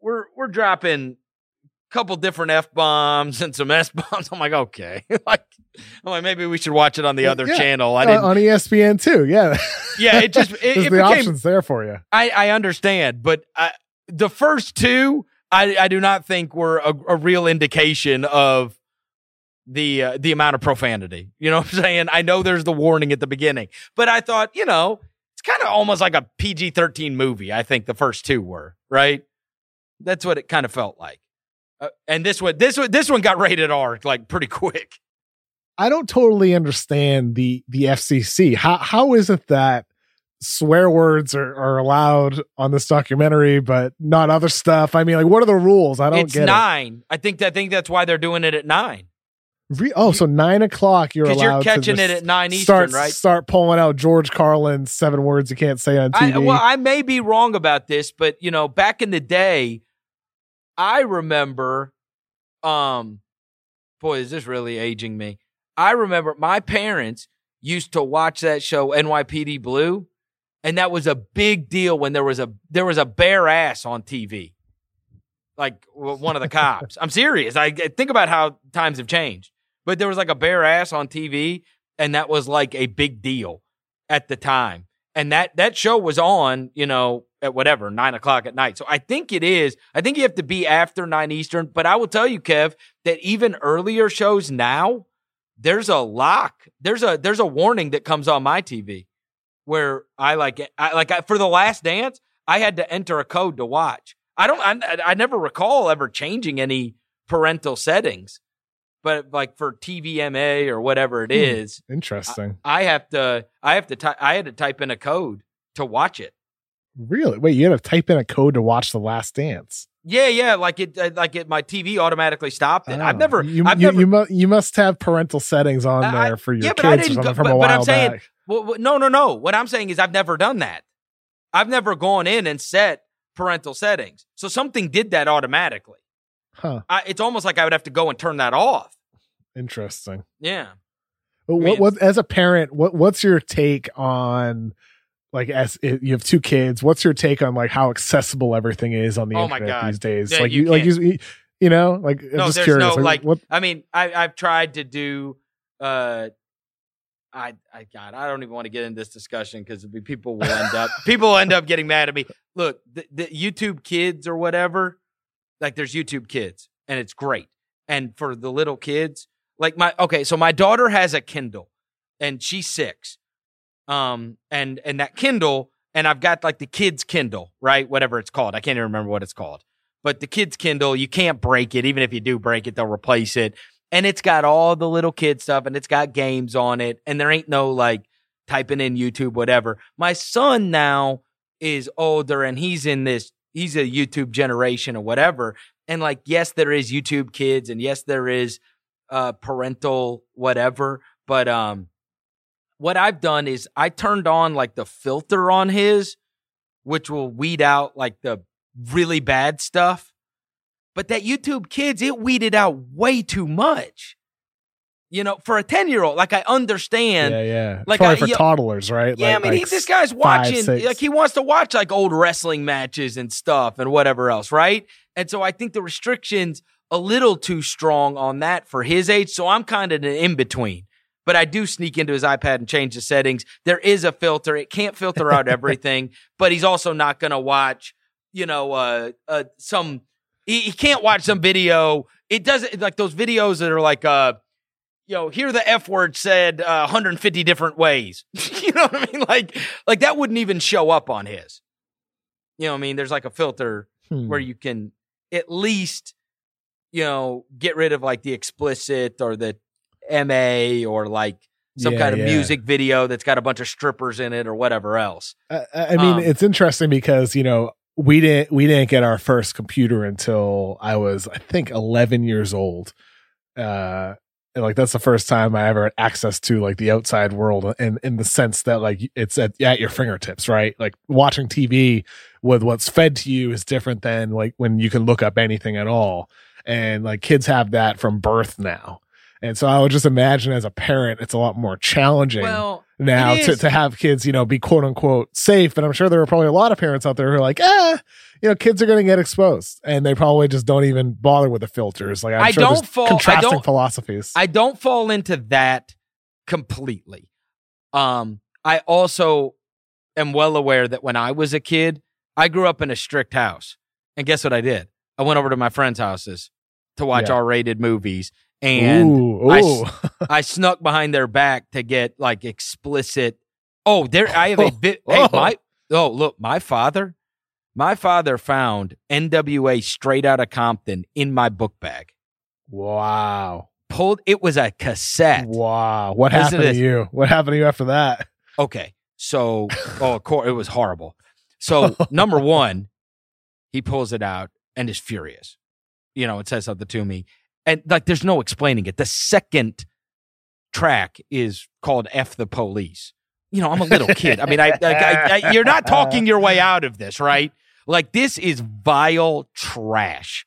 We're, we're dropping a couple different F bombs and some S bombs. I'm like, okay. like, I'm like, maybe we should watch it on the other Yeah. channel. I Uh, didn't, on ESPN too. Yeah, yeah, it just, it, it the became, options there for you. I, I understand, but I, the first two, I, I do not think were a, a real indication of the uh, the amount of profanity. You know what I'm saying? I know there's the warning at the beginning, but I thought, you know, it's kind of almost like a PG-13 movie. I think the first two were right. That's what it kind of felt like. Uh, and this one, this one, this one got rated R like pretty quick. I don't totally understand the the FCC. How how is it that swear words are, are allowed on this documentary, but not other stuff? I mean, like, what are the rules? I don't It's get it. nine. I think I think that's why they're doing it at nine Re- oh, so nine o'clock you're allowed you're catching it at nine start Eastern, right? start pulling out George Carlin's seven words you can't say on TV. I, well, I may be wrong about this, but you know, back in the day, I remember, um, boy, is this really aging me? I remember my parents used to watch that show NYPD Blue, and that was a big deal when there was a there was a bare ass on TV, like one of the cops. I'm serious. I I think about how times have changed, but there was like a bare ass on TV, and that was like a big deal at the time and that that show was on, you know, at whatever nine o'clock at night. So I think it is. I think you have to be after nine Eastern. But I will tell you, Kev, that even earlier shows now, there's a lock. There's a there's a warning that comes on my TV where I like I like I, for the Last Dance, I had to enter a code to watch. I don't. I, I never recall ever changing any parental settings, but like for TVMA or whatever it is, Hmm. Interesting. I have to I have to ty- I had to type in a code to watch it. really? Wait, you had to type in a code to watch The Last Dance. Yeah, yeah, like it uh, like it my TV automatically stopped it. I've Oh, never You, I've you, never you, mu- you must have parental settings on I- there for your yeah, but I kids didn't go- from but- a but while I'm saying- back. Well, no, no, no. What I'm saying is I've never done that. I've never gone in and set parental settings. So something did that automatically. Huh. I, it's almost like I would have to go and turn that off. Interesting. Yeah. Mean, what, what as a parent, what what's your take on like as it, you have two kids, what's your take on like how accessible everything is on the Oh internet these days? Yeah, like you you, like you, you know, like I'm No, just there's curious. no, like- what I mean, I, I've tried to do. Uh, I, I, God, I don't even want to get in this discussion because people will end up people will end up getting mad at me. Look, the, the YouTube Kids or whatever, like there's YouTube Kids, and it's great. And for the little kids, like my okay, so my daughter has a Kindle, and she's six, um, and and that Kindle, and I've got like the kids Kindle, right? Whatever it's called, I can't even remember what it's called. But the kids Kindle, you can't break it. Even if you do break it, they'll replace it and it's got all the little kid stuff and it's got games on it and there ain't no like typing in YouTube whatever. My son now is older and he's in this he's a YouTube generation or whatever and like yes there is YouTube kids and yes there is uh parental whatever but um what I've done is I turned on like the filter on his which will weed out like the really bad stuff but that YouTube kids, it weeded out way too much. You know, for a 10 year old, like I understand. yeah, yeah. like, Probably I- for yeah- toddlers, right? Yeah, Like- I mean, he, this guy's watching, six. like, he wants to watch like old wrestling matches and stuff and whatever else, right? And so I think the restrictions a little too strong on that for his age. So I'm kind of an in between. But I do sneak into his iPad and change the settings. There is a filter. It can't filter out everything, but he's also not going to watch, you know, uh, uh, some, he, he can't watch some video. It doesn't like those videos that are like, uh, you know, hear the F word said uh, 150 different ways. you know what I mean? Like, like that wouldn't even show up on his. You know what I mean? There's like a filter Hmm. where you can at least, you know, get rid of like the explicit or the MA or like some Yeah, kind of yeah. music video that's got a bunch of strippers in it or whatever else. I, I mean, Um, it's interesting because you know we didn't we didn't get our first computer until I was I think 11 years old. Uh, and like that's the first time I ever had access to like the outside world, in in the sense that like it's at at your fingertips, right? Like watching TV with what's fed to you is different than like when you can look up anything at all. And like kids have that from birth now. And so I would just imagine as a parent, it's a lot more challenging Well, now to, to have kids, you know, be quote unquote safe. But I'm sure there are probably a lot of parents out there who are like, ah, you know, kids are going to get exposed, and they probably just don't even bother with the filters. Like I'm I sure don't there's fall- I contrasting don't- philosophies. I don't fall into that completely. Um, I also am well aware that when I was a kid, I grew up in a strict house. And guess what I did? I went over to my friends' houses to watch Yeah. R-rated movies, and ooh, I ooh. I snuck behind their back to get like explicit. Oh, there I have a bit. Hey, Oh. my oh look, my father, my father found NWA straight out of Compton in my book bag. wow, Pulled it was a cassette. wow. What Listen happened to to you? What happened to you after that? Okay, so oh, of course it was horrible. So number one, he pulls it out and is furious. You know, it says something to me, and like there's no explaining it. The second track is called "F the Police." You know, I'm a little kid. I mean, I, I, I, you're not talking your way out of this, right? Like this is vile trash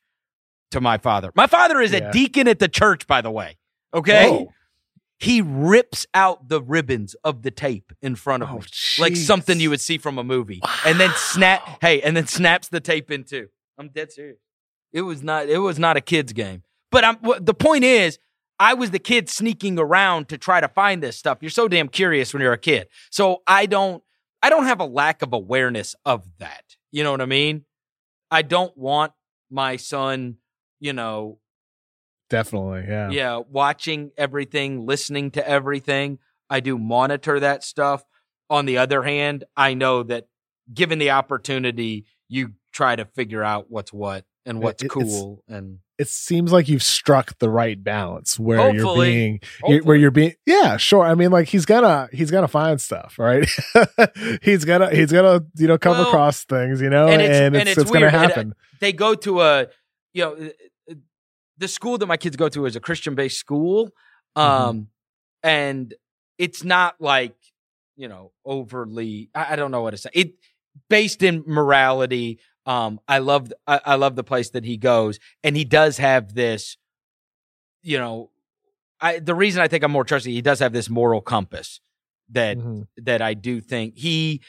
to my father. My father is Yeah. a deacon at the church, by the way. Okay. Whoa. He rips out the ribbons of the tape in front of Oh, me, like something you would see from a movie, and then snap. Hey, and then snaps the tape in too. I'm dead serious. It was not. It was not a kids game. But I'm. The point is, I was the kid sneaking around to try to find this stuff. You're so damn curious when you're a kid. So I don't. I don't have a lack of awareness of that. You know what I mean? I don't want my son. You know, Definitely, yeah. yeah, watching everything, listening to everything. I do monitor that stuff. On the other hand, I know that given the opportunity, you try to figure out what's what and what's It- it's- cool and It seems like you've struck the right balance where you're being you're, where you're being yeah sure. I mean like he's gonna he's gonna find stuff right? He's gonna he's gonna you know come Well, across things you know and and it's- it's, and it's, it's gonna and, uh, happen. they go to a you know uh, the school that my kids go to is a christian based school um and it's not like you know overly I, I don't know what to say. It based in morality um i love I, I love the place that he goes and he does have this you know i the reason i think i'm more trusting he does have this moral compass that Mhm. that I do think he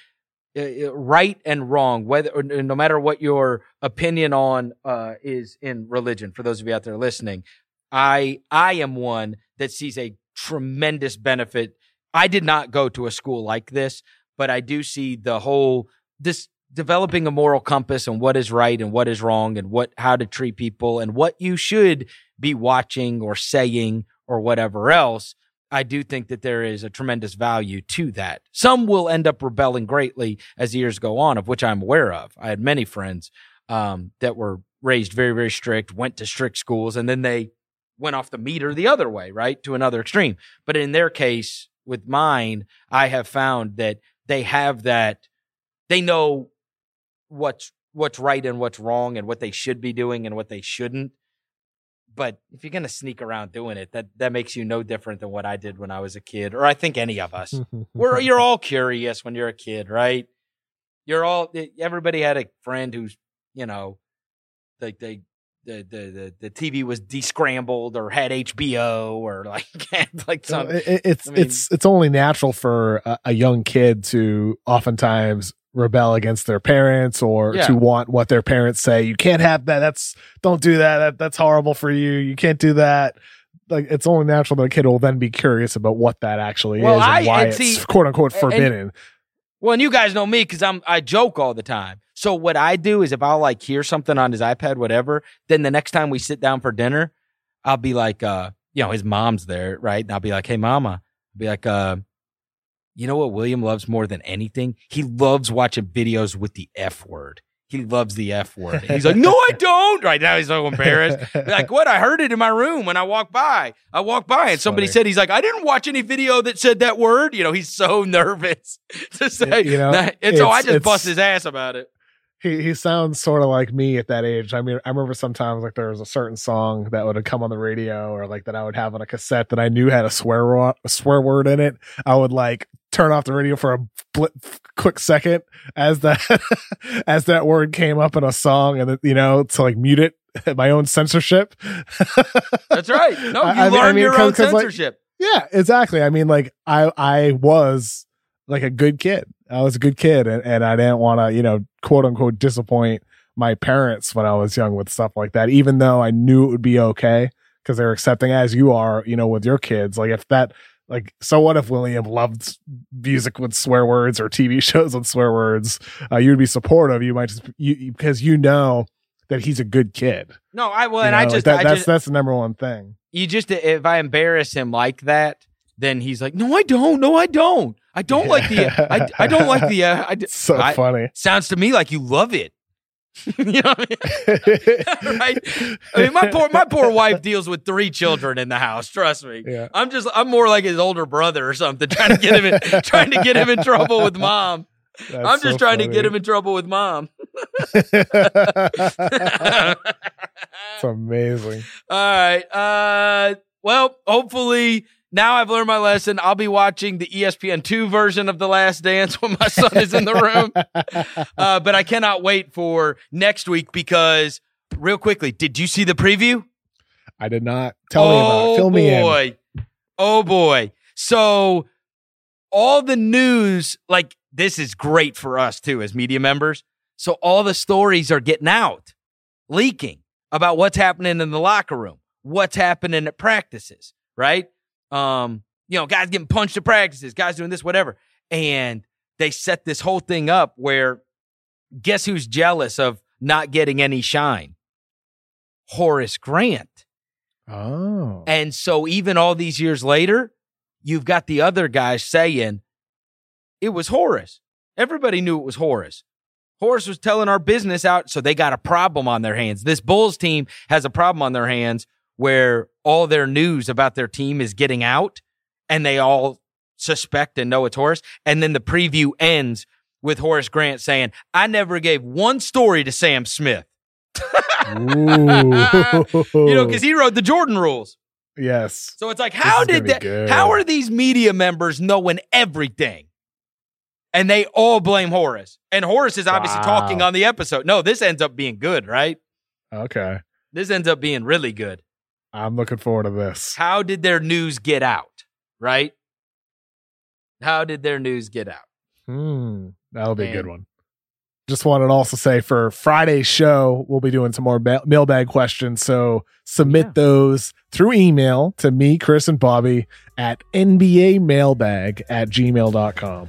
uh, right and wrong whether no matter what your opinion on uh is in religion for those of you out there listening I I am one that sees a tremendous benefit I did not go to a school like this but I do see the whole this developing a moral compass and what is right and what is wrong and what how to treat people and what you should be watching or saying or whatever else I do think that there is a tremendous value to that. Some will end up rebelling greatly as years go on, of which I'm aware of. I had many friends um, that were raised very, very strict, went to strict schools, and then they went off the meter the other way, right, to another extreme. But in their case, with mine, I have found that they have that, they know what's what's right and what's wrong and what they should be doing and what they shouldn't but if you're gonna sneak around doing it, that that makes you no different than what I did when I was a kid, or I think any of us. We're you're all curious when you're a kid, right? You're all eh, everybody had a friend who's you know, like they the the the, the TV was descrambled or had HBO or like like some. it- it's I mean- it's it's only natural for a, a young kid to oftentimes rebel against their parents or Yeah. to want what their parents say. You can't have that. That's don't do that. that. That's horrible for you. You can't do that. Like it's only natural that a kid will then be curious about what that actually Well, is and I- why and it's see- quote unquote and- forbidden. Well, and you guys know me because I'm I joke all the time. So what I do is if I'll like hear something on his iPad, whatever, then the next time we sit down for dinner, I'll be like, uh, you know, his mom's there, right? And I'll be like, hey, mama, I'll be like, uh, you know what William loves more than anything? He loves watching videos with the F word. he loves the F word. He's like, no, I don't. Right now, he's so embarrassed. like, what? I heard it in my room when I walked by. I walked by and That's somebody funny. said, he's like, I didn't watch any video that said that word. You know, he's so nervous to say, you know, that. and so I just bust his ass about it. he he sounds sort of like me at that age. I mean, I remember sometimes like there was a certain song that would have come on the radio or like that I would have on a cassette that I knew had a swear a swear word in it. I would like turn off the radio for a blip, quick second as that as that word came up in a song, and you know to like mute it. My own censorship. That's right. No, you I- mean- I learn mean, your 'cause- own 'cause, like, censorship. Yeah, exactly. I mean, like I I was like a good kid. I was a good kid, and, and I didn't want to, you know, quote unquote, disappoint my parents when I was young with stuff like that. Even though I knew it would be okay because they're accepting as you are, you know, with your kids. Like if that, like, so what if William loved music with swear words or TV shows with swear words? Uh, you'd be supportive. You might just you you- because you know that he's a good kid. No, I well, You and I know, like just, that, I that's just, that's the number one thing. you just, if I embarrass him like that, then he's like, no, I don't. No, I don't. I don't like the, I, I don't like the, uh, I, So I- funny. sounds to me like you love it. you know what I mean? right? I mean, my poor, my poor wife deals with three children in the house. Trust me. Yeah. I'm just, I'm more like his older brother or something, trying to get him in, trying to get him in trouble with mom. That's I'm just so trying to get him in trouble with mom. it's amazing. All right. Uh, well, hopefully now I've learned my lesson. I'll be watching the ESPN two version of The Last Dance when my son is in the room. Uh, but I cannot wait for next week because, real quickly, did you see the preview? I did not tell me about oh it. Fill me in. Oh, boy. Oh boy. So all the news, like this is great for us too as media members. So all the stories are getting out, leaking about what's happening in the locker room, what's happening at practices, right? Um, you know, guys getting punched at practices, guys doing this, whatever. And they set this whole thing up where guess who's jealous of not getting any shine? Horace Grant. Oh. And so even all these years later, you've got the other guys saying it was Horace. Everybody knew it was Horace. Horace was telling our business out, so they got a problem on their hands. This Bulls team has a problem on their hands where all their news about their team is getting out and they all suspect and know it's Horace. And then the preview ends with Horace Grant saying, I never gave one story to Sam Smith. You know, because he wrote the Jordan rules. yes. So it's like, how did that? How are these media members knowing everything? And they all blame Horace. And Horace is obviously Wow. talking on the episode. No, this ends up being good, right? Okay. This ends up being really good. I'm looking forward to this. How did their news get out? Right? How did their news get out? Hmm. That'll be a good one. Just wanted to also say for Friday's show, we'll be doing some more ba- mailbag questions. So submit Yeah. those through email to me, Chris, and Bobby at NBA mailbag at gmail.com.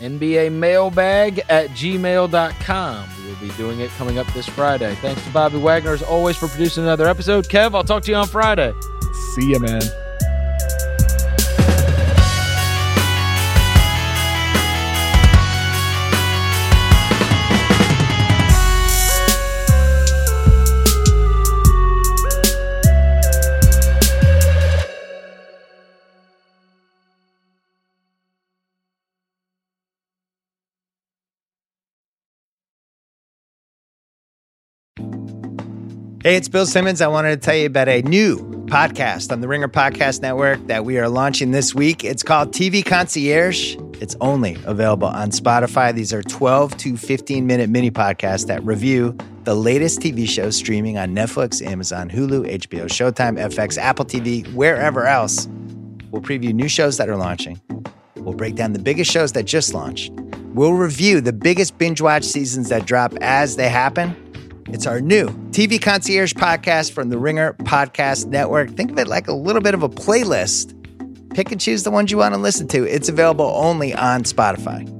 NBA mailbag at gmail.com. We will be doing it coming up this Friday. Thanks to Bobby Wagner, as always, for producing another episode. Kev, I'll talk to you on Friday. See ya, man. Hey, it's Bill Simmons. I wanted to tell you about a new podcast on the Ringer Podcast Network that we are launching this week. It's called TV Concierge. It's only available on Spotify. These are 12 to 15 minute mini podcasts that review the latest TV shows streaming on Netflix, Amazon, Hulu, HBO, Showtime, FX, Apple TV, wherever else. We'll preview new shows that are launching. We'll break down the biggest shows that just launched. We'll review the biggest binge watch seasons that drop as they happen. It's our new TV Concierge podcast from the Ringer Podcast Network. Think of it like a little bit of a playlist. Pick and choose the ones you want to listen to. It's available only on Spotify.